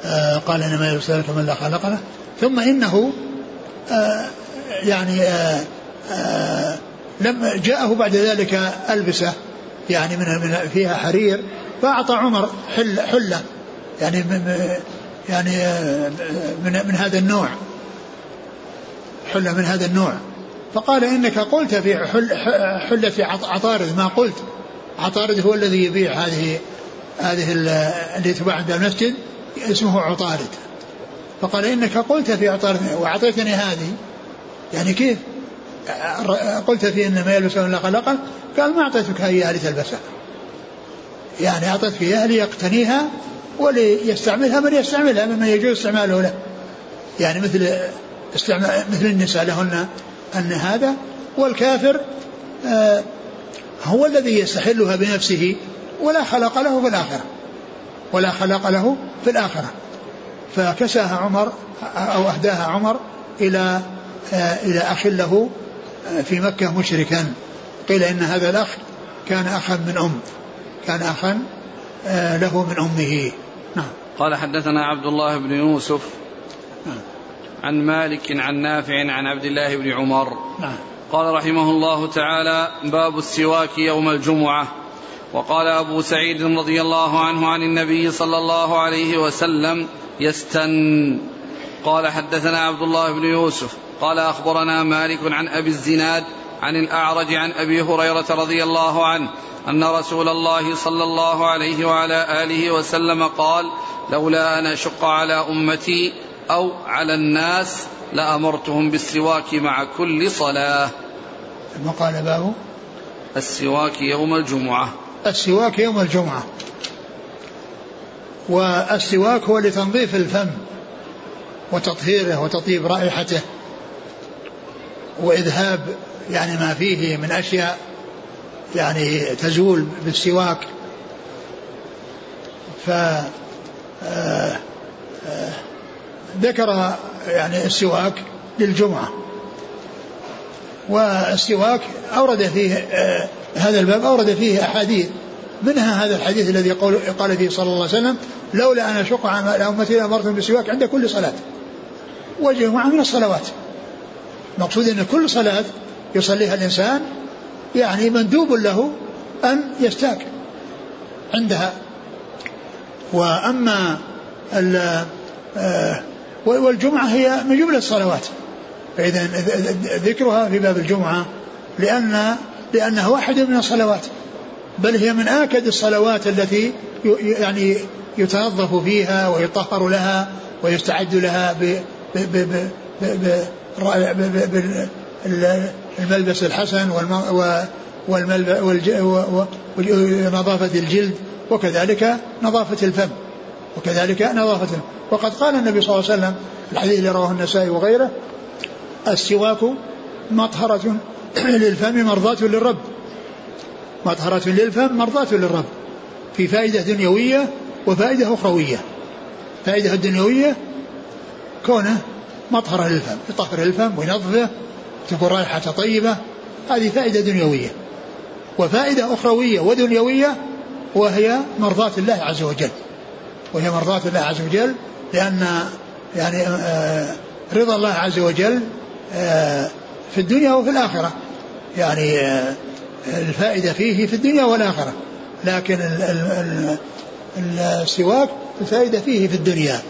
آه، قال إنما يرسلك من لا خلق له. ثم إنه آه، يعني آه، لما جاءه بعد ذلك ألبسة يعني من فيها حرير فأعطى عمر حل حلة. يعني يعني من, من هذا النوع. حلة من هذا النوع. فقال إنك قلت في حل حلة عطارد. ما قلت. عطارد هو الذي يبيع هذه هذه اللي تباع عند المسجد اسمه عطارد. فقال إنك قلت في عطارد. وأعطيتني هذه. يعني كيف؟ قلت في إن ما يلبسه إلا خلقه قال ما أعطيتك إياها لتلبسها يعني أعطيتك إياها ليقتنيها. وليستعملها من يستعملها ممن يجوز استعماله له. يعني مثل استعمال مثل النساء لهن أن هذا والكافر آه هو الذي يستحلها بنفسه ولا خلق له في الآخرة. ولا خلق له في الآخرة. فكساها عمر أو أهداها عمر إلى آه إلى أخ له آه، في مكة مشركا. قيل إن هذا الأخ كان أخا من أم كان أخا آه، له من أمه. نعم. قال حدثنا عبد الله بن يوسف نعم. عن مالك عن نافع عن عبد الله بن عمر. نعم. قال رحمه الله تعالى باب السواك يوم الجمعة. وقال أبو سعيد رضي الله عنه عن النبي صلى الله عليه وسلم يستن. قال حدثنا عبد الله بن يوسف قال أخبرنا مالك عن أبي الزناد عن الأعرج عن أبي هريرة رضي الله عنه أن رسول الله صلى الله عليه وعلى آله وسلم قال لولا أن أشق على أمتي أو على الناس لأمرتهم بالسواك مع كل صلاة. ثم قال باب؟ السواك يوم الجمعة. السواك يوم الجمعة. والسواك هو لتنظيف الفم وتطهيره وتطيب رائحته وإذهاب يعني ما فيه من أشياء يعني تزول بالسواك ف آه، آه، ذكر يعني السواك للجمعة. والسواك أورد فيه آه، هذا الباب أورد فيه أحاديث. منها هذا الحديث الذي قال فيه صلى الله عليه وسلم لولا أن أشق على أمتي لأمرتهم بالسواك عند كل صلاة. وجمعة من الصلوات. مقصود أن كل صلاة يصليها الإنسان يعني مندوب له أن يستاك عندها. وأما آه، والجمعة هي من جملة الصلوات. فإذا ذكرها في باب الجمعة لأن لأنها واحدة من الصلوات بل هي من آكد الصلوات التي يعني يتنظف فيها ويطهر لها ويستعد لها ب بالملبس الحسن ونظافة الجلد وكذلك نظافة الفم. وكذلك نظافة وقد قال النبي صلى الله عليه وسلم الحديث اللي رواه النسائي وغيره السواك مطهرة للفم مرضاة للرب. مطهرة للفم مرضاة للرب. في فائدة دنيوية وفائدة أخروية. فائدة الدنيوية كونه مطهرة للفم يطهر الفم وينظفه تكون رائحة طيبة هذه فائدة دنيوية. وفائدة أخروية ودنيوية وهي مرضاة الله عز وجل. وهي مرضاة الله عز وجل لأن يعني آه، رضا الله عز وجل آه، في الدنيا وفي الآخرة. يعني آه، الفائدة فيه في الدنيا والآخرة. لكن السواك الفائدة فيه في الدنيا.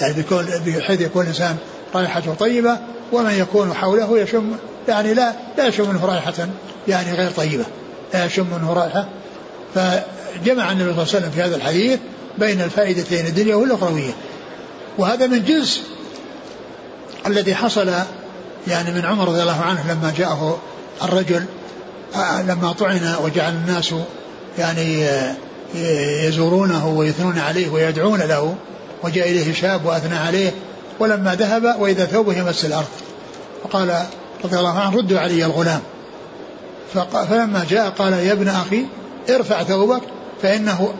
يعني بيكون بحيث يكون الإنسان رائحته طيبة ومن يكون حوله يشم يعني لا لا يشم منه رائحة يعني غير طيبة لا يشم منه رائحة. فجمع النبي صلى الله عليه وسلم في هذا الحديث بين الفائدتين الدنيا والأخروية. وهذا من جنس الذي حصل يعني من عمر رضي الله عنه لما جاءه الرجل لما طعن وجعل الناس يعني يزورونه ويثنون عليه ويدعون له وجاء إليه شاب وأثنى عليه ولما ذهب وإذا ثوبه يمس الأرض. فقال رضي الله عنه ردوا علي الغلام. فلما جاء قال يا ابن أخي ارفع ثوبك فإنه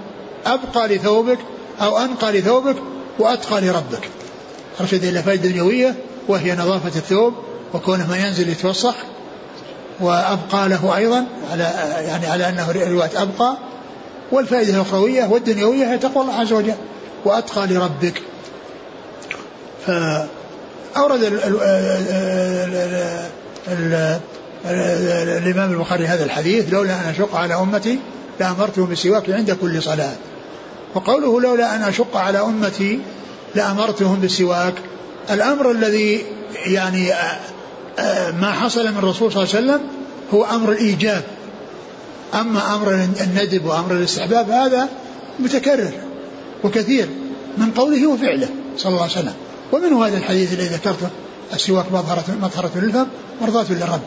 أبقى لثوبك أو أنقى لثوبك وأتقى لربك. أرشد إلى فائدة دنيوية وهي نظافة الثوب وكونه ما ينزل يتوسخ وأبقى له أيضا على يعني على أنه رواية أبقى. والفائدة الأخروية والدنيوية هي تقوى الله عز وجل وأتقى لربك. فأورد الإمام البخاري هذا الحديث لولا أن أشق على أمتي لأمرتهم بالسواك عند كل صلاة. وقوله لولا أن أشق على أمتي لأمرتهم بالسواك الأمر الذي يعني آه، آه، ما حصل من الرسول صلى الله عليه وسلم هو أمر الإيجاب. أما أمر الندب وأمر الاستحباب هذا متكرر وكثير من قوله وفعله صلى الله عليه وسلم. ومنه هذا الحديث الذي ذكرته السواك مظهرة مظهرة للفم مرضاة للرب.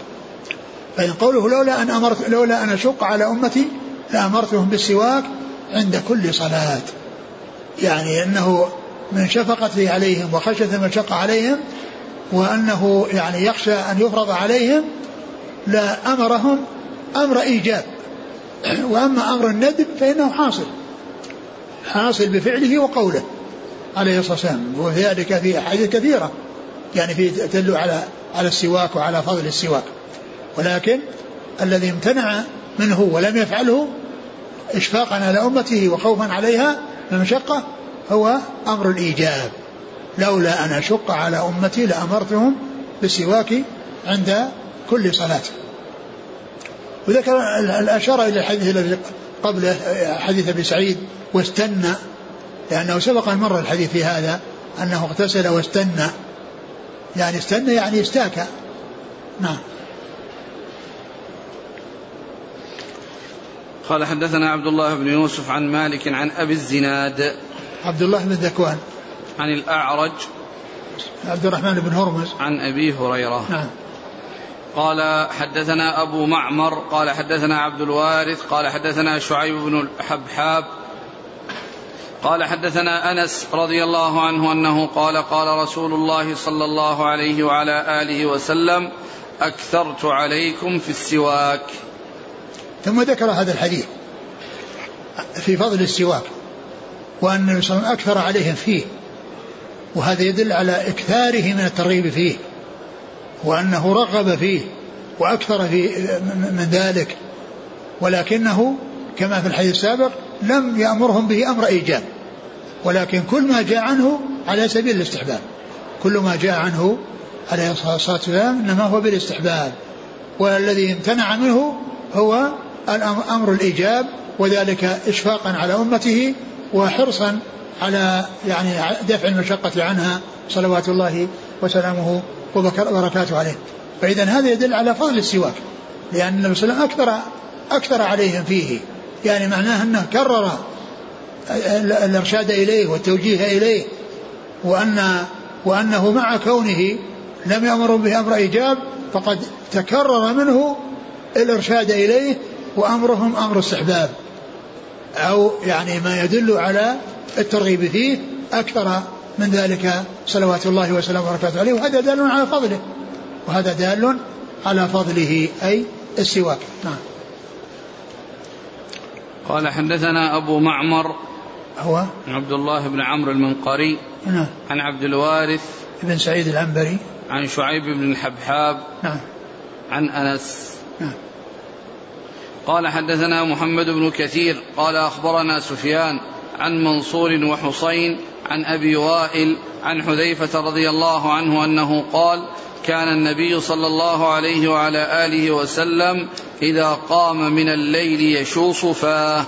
فإن قوله لولا أن أمرت لولا أن أشق على أمتي لأمرتهم بالسواك عند كل صلاة. يعني أنه من شفقته عليهم وخشية المشقة عليهم وأنه يعني يخشى أن يفرض عليهم لا أمرهم أمر إيجاب. وأما أمر الندب فإنه حاصل. حاصل بفعله وقوله. عليه الصلاة والسلام. وذلك في أحاديث كثيرة. يعني في تدل على على السواك وعلى فضل السواك. ولكن الذي امتنع منه ولم يفعله إشفاقا على أمته وخوفا عليها من المشقة هو أمر الإيجاب. لولا أن أشق على أمتي لأمرتهم بالسواك عند كل صلاة. وذكر الأشار إلى الحديث الذي قبله حديث أبي سعيد واستنى لأنه سبق أن مر الحديث في هذا أنه اغتسل واستنى يعني استنى يعني استاك. نعم. قال حدثنا عبد الله بن يوسف عن مالك عن أبي الزناد. عبد الله بن ذكوان. عن الأعرج. عبد الرحمن بن هرمز. عن أبي هريرة. نعم. قال حدثنا أبو معمر قال حدثنا عبد الوارث قال حدثنا شعيب بن الحبحاب قال حدثنا أنس رضي الله عنه أنه قال قال رسول الله صلى الله عليه وعلى آله وسلم أكثرت عليكم في السواك. ثم ذكر هذا الحديث في فضل السواك وأن النبي صلى الله عليه وسلم أكثر عليهم فيه وهذا يدل على إكثاره من الترغيب فيه وأنه رغب فيه وأكثر في من ذلك ولكنه كما في الحديث السابق لم يأمرهم به أمر إيجاب. ولكن كل ما جاء عنه على سبيل الاستحباب. كل ما جاء عنه عليه الصلاة والسلام إنما هو بالاستحباب. والذي امتنع منه هو أمر الإيجاب وذلك إشفاقا على أمته وحرصا على يعني دفع المشقة عنها صلوات الله وسلامه وبركاته عليه. فإذا هذا يدل على فضل السواك لأن النبي صلى الله عليه وسلم أكثر أكثر عليهم فيه. يعني معناه أنه كرر الإرشاد إليه والتوجيه إليه وأن وأنه مع كونه لم يأمر به أمر إيجاب فقد تكرر منه الإرشاد إليه وأمرهم أمر استحباب أو يعني ما يدل على الترغيب فيه أكثر من ذلك صلوات الله وسلامه وبركاته عليه وهذا دال على فضله وهذا دال على فضله أي السواك. نعم. قال حدثنا أبو معمر هو؟ عبد الله بن عمرو المنقري نعم. عن عبد الوارث بن سعيد العنبري. عن شعيب بن الحبحاب نعم. عن أنس. نعم. قال حدثنا محمد بن كثير قال أخبرنا سفيان عن منصور وحسين عن أبي وائل عن حذيفة رضي الله عنه أنه قال كان النبي صلى الله عليه وعلى آله وسلم إذا قام من الليل يشوص فاه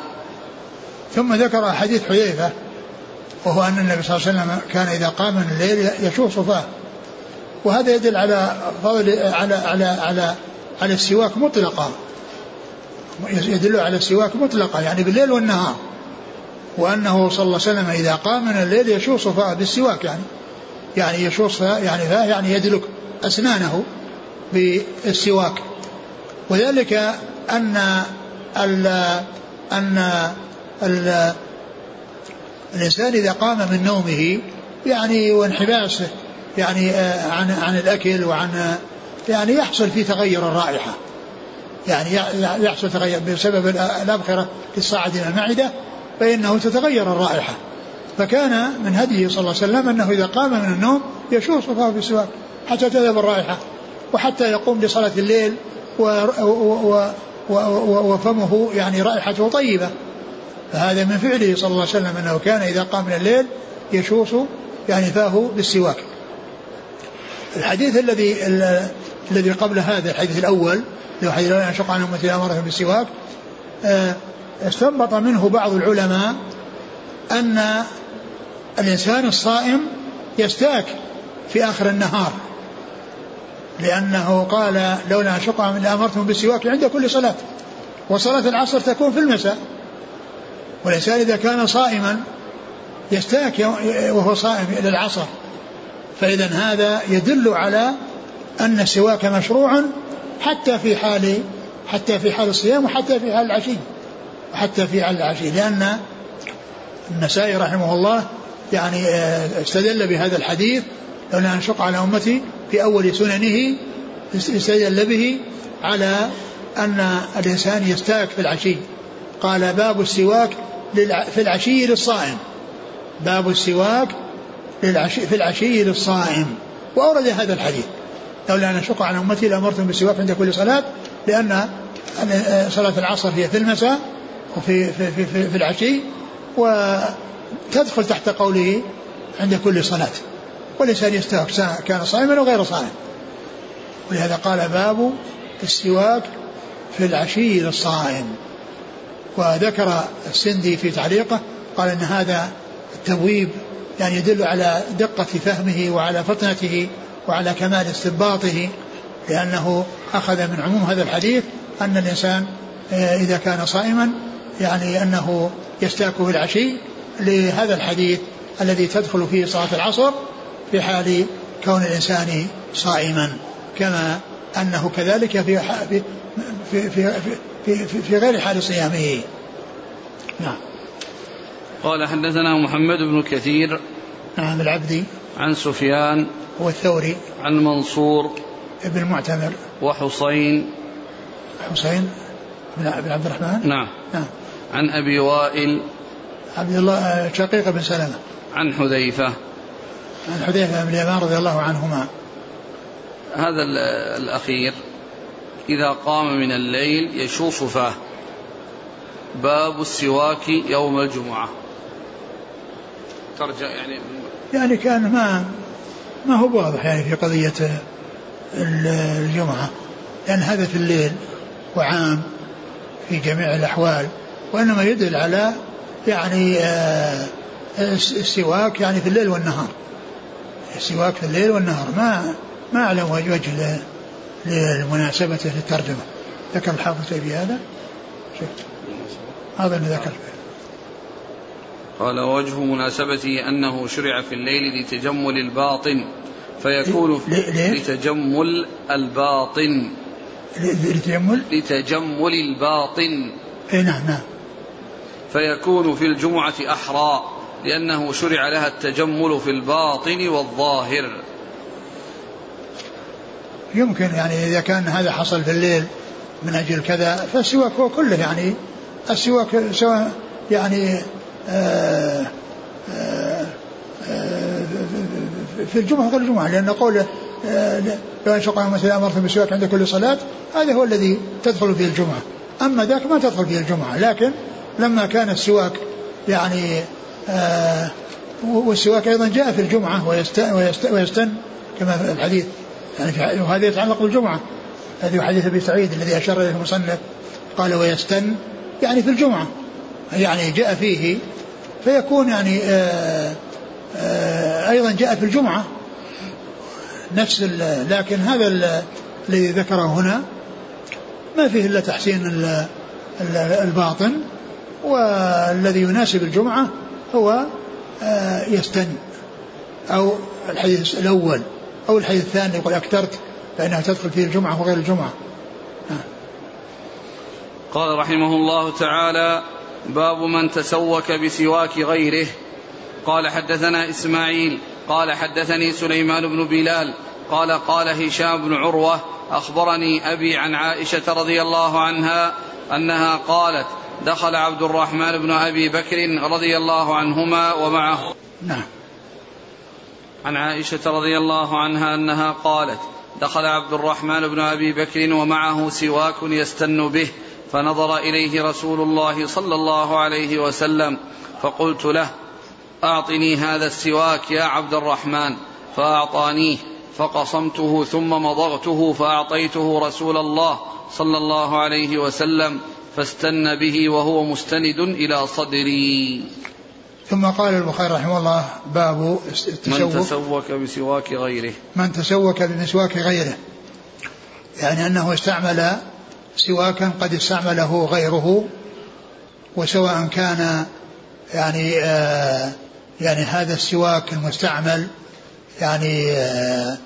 ثم ذكر حديث حذيفة وهو أن النبي صلى الله عليه وسلم كان إذا قام من الليل يشوص فاه وهذا يدل على فضل على على على على السواك مطلقا. يدل على السواك مطلقا يعني بالليل والنهار. وأنه صلى الله عليه وسلم إذا قام من الليل يشوص فاه بالسواك يعني. يعني يشوص يعني فاه يعني يدلك. أسنانه بالسواك. وذلك أن ال أن ال الإنسان إذا قام من نومه يعني وانحباسه يعني آه، عن عن الأكل وعن يعني يحصل في تغير الرائحة. يعني يحصل تغير بسبب الأبخرة الصاعد إلى المعدة فإنه تتغير الرائحة. فكان من هديه صلى الله عليه وسلم أنه إذا قام من النوم يشوص فاه بالسواك. حتى تذهب الرائحة وحتى يقوم لصلاة الليل و و و وفمه يعني رائحته طيبة. فهذا من فعله صلى الله عليه وسلم أنه كان إذا قام من الليل يشوص يعني فاه بالسواك. الحديث الذي الذي قبل هذا الحديث الأول لو حديث لا ينشق عن أمتي أمره بالسواك آه، استنبط منه بعض العلماء أن الإنسان الصائم يستاك في آخر النهار. لأنه قال لولا أن من لأمرتهم بالسواك عند كل صلاة وصلاة العصر تكون في المساء. والإنسان إذا كان صائما يستاك وهو صائم إلى العصر. فإذا هذا يدل على أن السواك مشروع حتى في حال حتى في حال الصيام وحتى في حال العشي. وحتى في حال العشي. لأن النسائي رحمه الله يعني آه، استدل بهذا الحديث لولا أن شق على أمتي في أول سننه استدل به على أن الإنسان يستاك في العشي. قال باب السواك في العشي للصائم. باب السواك في العشي للصائم. وأورد هذا الحديث. لولا أن أشق على أمتي لأمرتم بالسواك عند كل صلاة لأن صلاة العصر هي في المساء وفي في, في, في, في العشي وتدخل تحت قوله عند كل صلاة. والإنسان يستاك كان صائما أو غير صائم. ولهذا قال باب السواك في العشي للصائم. وذكر السندي في تعليقه قال إن هذا التبويب يعني يدل على دقة فهمه وعلى فطنته وعلى كمال استنباطه لأنه أخذ من عموم هذا الحديث أن الإنسان آه، إذا كان صائما يعني أنه يستاك في العشي. لهذا الحديث الذي تدخل فيه صلاة العصر في حال كون الإنسان صائما كما أنه كذلك في في في في, في, في, في غير حال صيامه. نعم. قال حدثنا محمد بن كثير نعم العبدي. عن سفيان هو الثوري. عن منصور ابن المعتمر. وحسين. حسين بن عبد الرحمن؟ نعم. نعم. عن أبي وائل عبد الله شقيق بن سلمة. عن حذيفة. عن حذيفة بن اليمان رضي الله عنهما. هذا الأخير. إذا قام من الليل يشوف فاه. باب السواك يوم الجمعة. ترجع يعني يعني كان ما ما هو واضح يعني في قضية الجمعة. لأن هذا في الليل وعام في جميع الأحوال. وإنما يدل على يعني آه، السواك يعني في الليل والنهار. السواك في الليل والنهار. ما ما أعلم وجه لمناسبته في الترجمة. ذكر الحافظ في هذا؟ شفت هذا اللي ذكر قال وجه مناسبته أنه شرع في الليل لتجمل الباطن فيكون لتجمل الباطن. لتجمل؟ لتجمل الباطن. اي نعم نعم. فيكون في الجمعة أحرى. لأنه شرع لها التجمل في الباطن والظاهر. يمكن يعني إذا كان هذا حصل في الليل من أجل كذا فالسواك هو كله يعني السواك سواء يعني آه، آه، آه، في الجمعة غير الجمعة لأن قوله لو أنشق مثلا أمرت بالسواك عند كل صلاة هذا هو الذي تدخل فيه الجمعة. أما ذاك ما تدخل فيه الجمعة لكن لما كان السواك يعني والسواك أيضا جاء في الجمعة ويستن, كما في الحديث. يعني وهذا يتعلق بالجمعة. هذه حديث أبي سعيد الذي أشار إليه المصنف. قال ويستن يعني في الجمعة. يعني جاء فيه فيكون يعني آآ آه، آآ آه، أيضا جاء في الجمعة. نفس لكن هذا الذي ذكره هنا ما فيه إلا تحسين الباطن والذي يناسب الجمعة. هو آه، يستن أو الحديث الأول أو الحديث الثاني يقول أكثرت فإنها تدخل فيه الجمعة وغير الجمعة. قال رحمه الله تعالى باب من تسوك بسواك غيره. قال حدثنا إسماعيل قال حدثني سليمان بن بلال قال قال هشام بن عروة أخبرني أبي عن عائشة رضي الله عنها أنها قالت دخل عبد الرحمن بن أبي بكر رضي الله عنهما ومعه. نعم. عن عائشة رضي الله عنها أنها قالت دخل عبد الرحمن بن أبي بكر ومعه سواك يستن به فنظر إليه رسول الله صلى الله عليه وسلم فقلت له أعطني هذا السواك يا عبد الرحمن فأعطانيه فقصمته ثم مضغته فأعطيته رسول الله صلى الله عليه وسلم. فاستن به وهو مستند إلى صدري. ثم قال البخاري رحمه الله باب التسوق. من تسوك بسواك غيره. من تسوك بمسواك غيره. يعني أنه استعمل سواكا قد استعمله غيره وسواء كان يعني آه يعني هذا السواك المستعمل يعني آه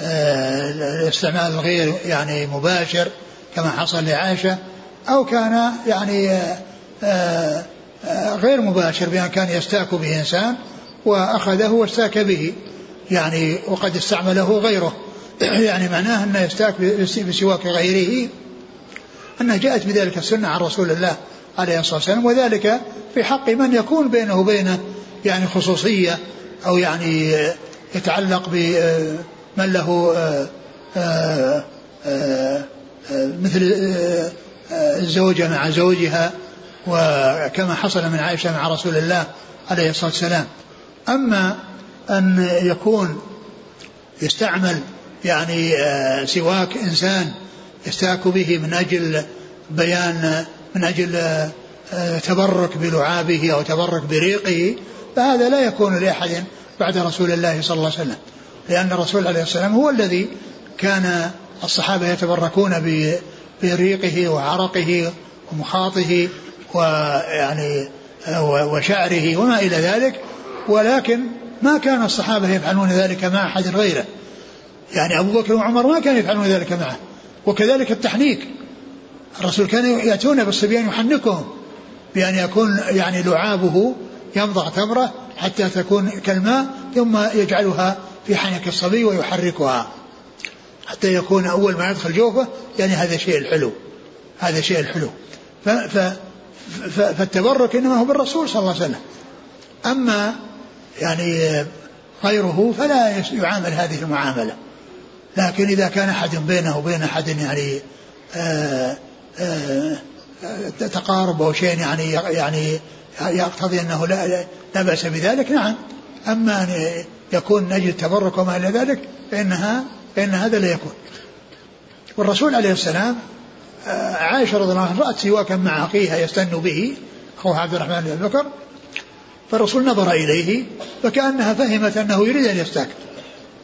آه الاستعمال الغير يعني مباشر كما حصل لعائشة أو كان يعني آه آه غير مباشر بأن كان يستاك به إنسان وأخذه واستاك به يعني وقد استعمله غيره. يعني معناه أنه يستاك بسواك غيره. أنه جاءت بذلك السنة عن رسول الله عليه الصلاة والسلام وذلك في حق من يكون بينه وبينه يعني خصوصية أو يعني يتعلق بمن له مثل الزوجة مع زوجها وكما حصل من عائشة مع رسول الله عليه الصلاة والسلام. أما أن يكون يستعمل يعني سواك إنسان يستاك به من أجل بيان من أجل تبرك بلعابه أو تبرك بريقه فهذا لا يكون لأحد بعد رسول الله صلى الله عليه وسلم. لأن الرسول عليه الصلاة والسلام هو الذي كان الصحابة يتبركون بريقه وعرقه ومخاطه ويعني وشعره وما إلى ذلك ولكن ما كان الصحابة يفعلون ذلك مع أحد غيره. يعني أبو بكر وعمر ما كانوا يفعلون ذلك معه. وكذلك التحنيك. الرسول كان يأتون بالصبيان يحنكهم بأن يكون يعني لعابه يمضغ تمرة حتى تكون كالماء ثم يجعلها في حنك الصبي ويحركها. حتى يكون أول ما يدخل جوفه يعني هذا الشيء الحلو هذا الشيء الحلو. ف ف فالتبرك إنما هو بالرسول صلى الله عليه وسلم. أما يعني غيره فلا يعامل هذه المعاملة. لكن إذا كان أحد بينه وبين أحد يعني آآ آآ تقارب أو شيء يعني يعني يقتضي أنه لا, لا بأس بذلك نعم. أما أن يكون نجد تبرك وما إلى ذلك فإنها فإن هذا لا يكون. والرسول عليه السلام عائشة رضي الله عنها رأت سواكا مع أخيها يستن به أخوها عبد الرحمن بن بكر. فالرسول نظر إليه فكأنها فهمت أنه يريد أن يستاك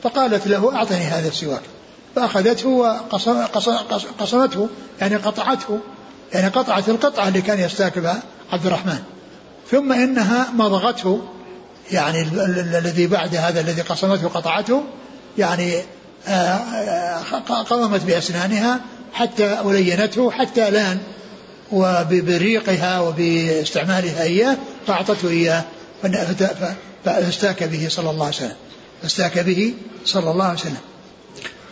فقالت له أعطني هذا السواك. فأخذته وقصمته يعني قطعته يعني قطعت القطعة اللي كان يستاك بها عبد الرحمن. ثم إنها مضغته يعني الذي بعد هذا الذي قصمته وقطعته يعني قومت بأسنانها حتى ولينته حتى لأن وبريقها وباستعمالها إياه فأعطته إياه فاستاك به صلى الله عليه وسلم. فاستاك به صلى الله عليه وسلم.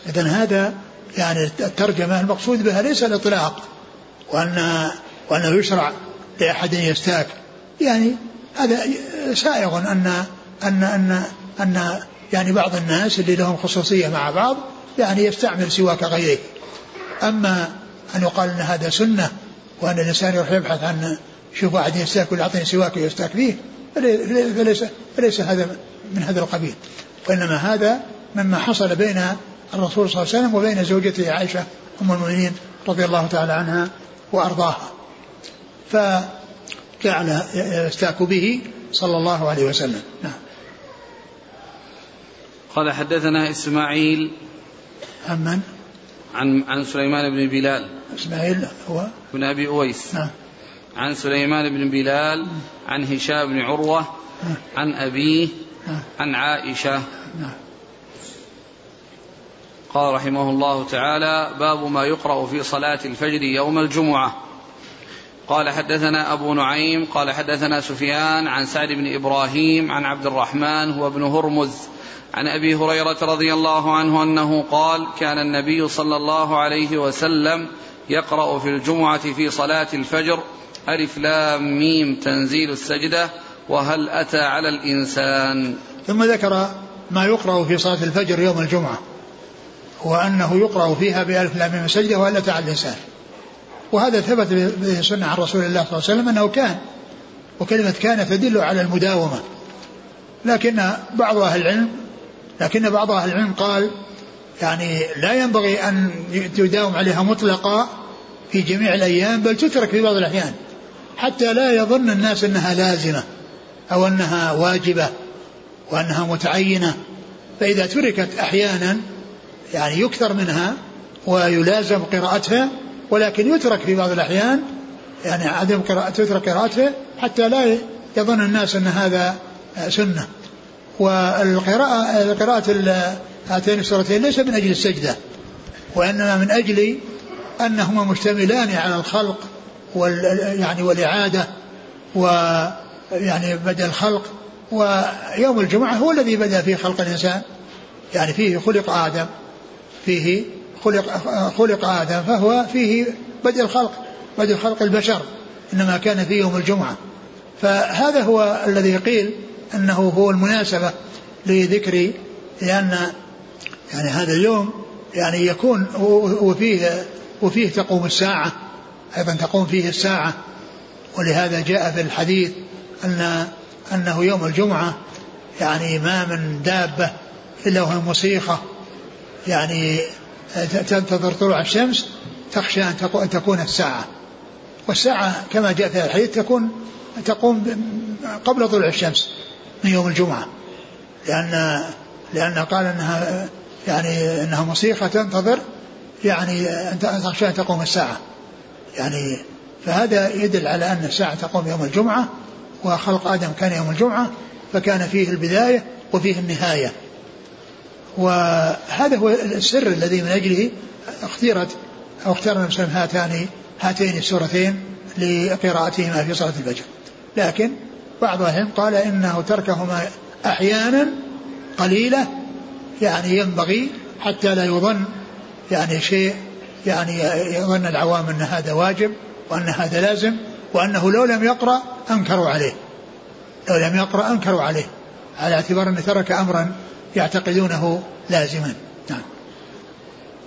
إذا هذا يعني الترجمة المقصود بها ليس الإطلاق وأن وأنه يشرع لأحد يستاك. يعني هذا سائغ أن أن أن أن يعني بعض الناس اللي لهم خصوصية مع بعض يعني يستعمل سواك غيره أما أن يقال أن هذا سنة وأن الإنسان يروح يبحث عن شوف واحد يستاك ولا يعطيني سواك ويستاك فيه فليس, فليس هذا من هذا القبيل. وإنما هذا مما حصل بين الرسول صلى الله عليه وسلم وبين زوجته عائشة أم المؤمنين رضي الله تعالى عنها وأرضاها. فجعل يستاك به صلى الله عليه وسلم. نعم. قال حدثنا إسماعيل عن من؟ عن عن سليمان بن بلال. إسماعيل هو؟ بن أبي أويس. نعم. عن سليمان بن بلال عن هشام بن عروة نعم. عن أبيه نعم. عن عائشة. نعم. قال رحمه الله تعالى باب ما يقرأ في صلاة الفجر يوم الجمعة. قال حدثنا أبو نعيم قال حدثنا سفيان عن سعد بن إبراهيم عن عبد الرحمن هو ابن هرمز. عن أبي هريرة رضي الله عنه أنه قال كان النبي صلى الله عليه وسلم يقرأ في الجمعة في صلاة الفجر ألف لام ميم تنزيل السجدة وهل أتى على الإنسان. ثم ذكر ما يقرأ في صلاة الفجر يوم الجمعة وأنه يقرأ فيها بألف لام ميم السجده وهل أتى على الإنسان. وهذا ثبت بالسنه عن رسول الله صلى الله عليه وسلم أنه كان وكلمة كان تدل على المداومة. لكن بعض أهل العلم لكن بعض أهل العلم قال يعني لا ينبغي أن تداوم عليها مطلقا في جميع الأيام بل تترك في بعض الأحيان حتى لا يظن الناس أنها لازمة أو أنها واجبة وأنها متعينة. فإذا تركت أحيانا يعني يكثر منها ويلازم قراءتها ولكن يترك في بعض الأحيان يعني عدم قراءة تترك قراءتها حتى لا يظن الناس أن هذا سنة. والقراءة قراءة هاتين السورتين ليس من أجل السجدة وإنما من أجل أنهما مشتملان على الخلق وال يعني والإعادة ويعني بدء الخلق ويوم الجمعة هو الذي بدأ فيه خلق الإنسان. يعني فيه خلق آدم فيه خلق خلق آدم فهو فيه بدء الخلق بدء خلق البشر إنما كان في يوم الجمعة. فهذا هو الذي قيل أنه هو المناسبة لذكر لأن يعني هذا اليوم يعني يكون وفيه وفيه تقوم الساعة أيضا تقوم فيه الساعة. ولهذا جاء في الحديث أن أنه يوم الجمعة يعني ما من دابة إلا وهي مصيخة يعني تنتظر طلوع الشمس تخشى أن تكون الساعة. والساعة كما جاء في الحديث تكون تقوم قبل طلوع الشمس. من يوم الجمعة. لأن لأن قال أنها يعني أنها مصيخة تنتظر يعني تخشى أن تقوم الساعة. يعني فهذا يدل على أن الساعة تقوم يوم الجمعة وخلق آدم كان يوم الجمعة فكان فيه البداية وفيه النهاية. وهذا هو السر الذي من أجله اختيرت أو اختار النبي هاتان هاتين السورتين لقراءتهما في صلاة الفجر. لكن بعض أهل قال إنه تركهما أحيانا قليلة يعني ينبغي حتى لا يظن يعني شيء يعني يظن العوام أن هذا واجب وأن هذا لازم وأنه لو لم يقرأ أنكروا عليه. لو لم يقرأ أنكروا عليه. على اعتبار أنه ترك أمرا يعتقدونه لازما. نعم.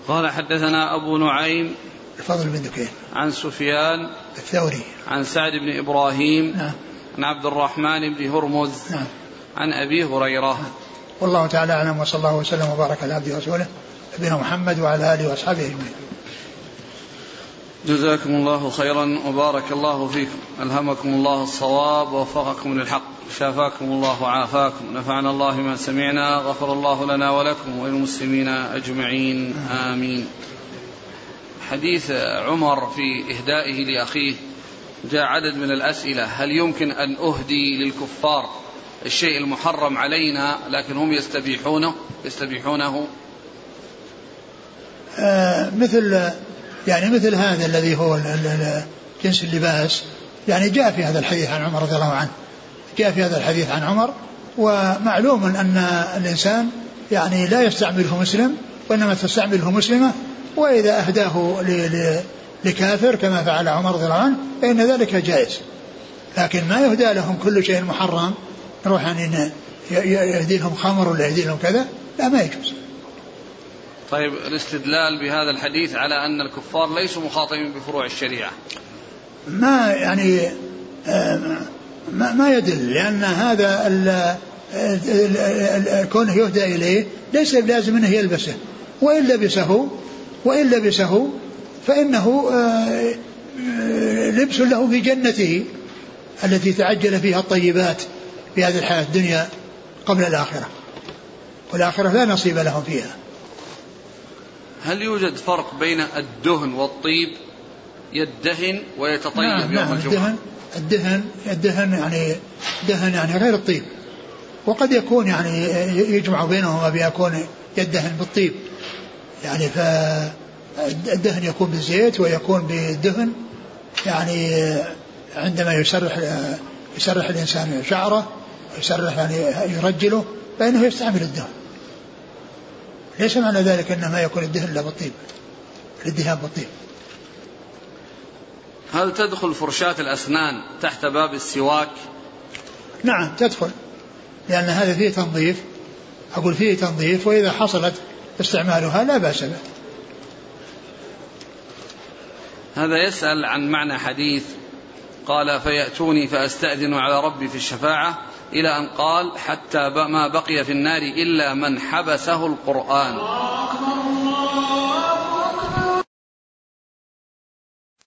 قال حدثنا أبو نعيم الفضل بن دكين. عن سفيان الثوري. عن سعد بن إبراهيم نعم. عن عبد الرحمن بن هرمز نعم. عن أبي هريرة. والله تعالى أعلم وصلى الله وسلم وبارك على عبده ورسوله نبينا محمد وعلى آله وأصحابه أجمعين. جزاكم الله خيرا وبارك الله فيكم. ألهمكم الله الصواب ووفقكم للحق. شافاكم الله وعافاكم. نفعنا الله ما سمعنا. غفر الله لنا ولكم وللمسلمين أجمعين. آمين. حديث عمر في إهدائه لأخيه. جاء عدد من الأسئلة. هل يمكن أن أهدي للكفار الشيء المحرم علينا لكن هم يستبيحونه؟ يستبيحونه. آه مثل يعني مثل هذا الذي هو جنس اللباس. يعني جاء في هذا الحديث عن عمر رضي الله عنه. جاء في هذا الحديث عن عمر. ومعلوم أن الإنسان يعني لا يستعمله مسلم وإنما تستعمله مسلمة وإذا أهداه لكافر كما فعل عمر رضي الله عنه فإن ذلك جائز. لكن ما يهدى لهم كل شيء محرم نروح يعني يهدي لهم خمر ولا يهدي لهم كذا لا ما يجوز. طيب الاستدلال بهذا الحديث على أن الكفار ليسوا مخاطبين بفروع الشريعة. ما يعني آه، ما, ما يدل لأن هذا كونه يهدى إليه ليس بلازم أنه يلبسه وإن لبسه وإن لبسه فإنه آه، آه، لبس له في جنته التي تعجل فيها الطيبات في هذه الحياة الدنيا قبل الآخرة. والآخرة لا نصيب لهم فيها. هل يوجد فرق بين الدهن والطيب؟ يدهن ويتطيب نعم يوم نعم الجمعة. الدهن الدهن يعني دهن يعني غير الطيب. وقد يكون يعني يجمع بينهما بيكون يدهن بالطيب. يعني فالدهن يكون بالزيت ويكون بالدهن يعني عندما يسرح يسرح الإنسان شعره يسرح يعني يرجله فإنه يستعمل الدهن. ليس معنى ذلك انه ما يكون الدهن الا بالطيب الإدهان بالطيب هل تدخل فرشاة الأسنان تحت باب السواك؟ نعم تدخل لأن هذا فيه تنظيف أقول فيه تنظيف وإذا حصلت استعمالها لا بأس به. هذا يسأل عن معنى حديث قال فيأتوني فأستأذن على ربي في الشفاعة إلى أن قال حتى ما بقي في النار إلا من حبسه القرآن. الله أكبر الله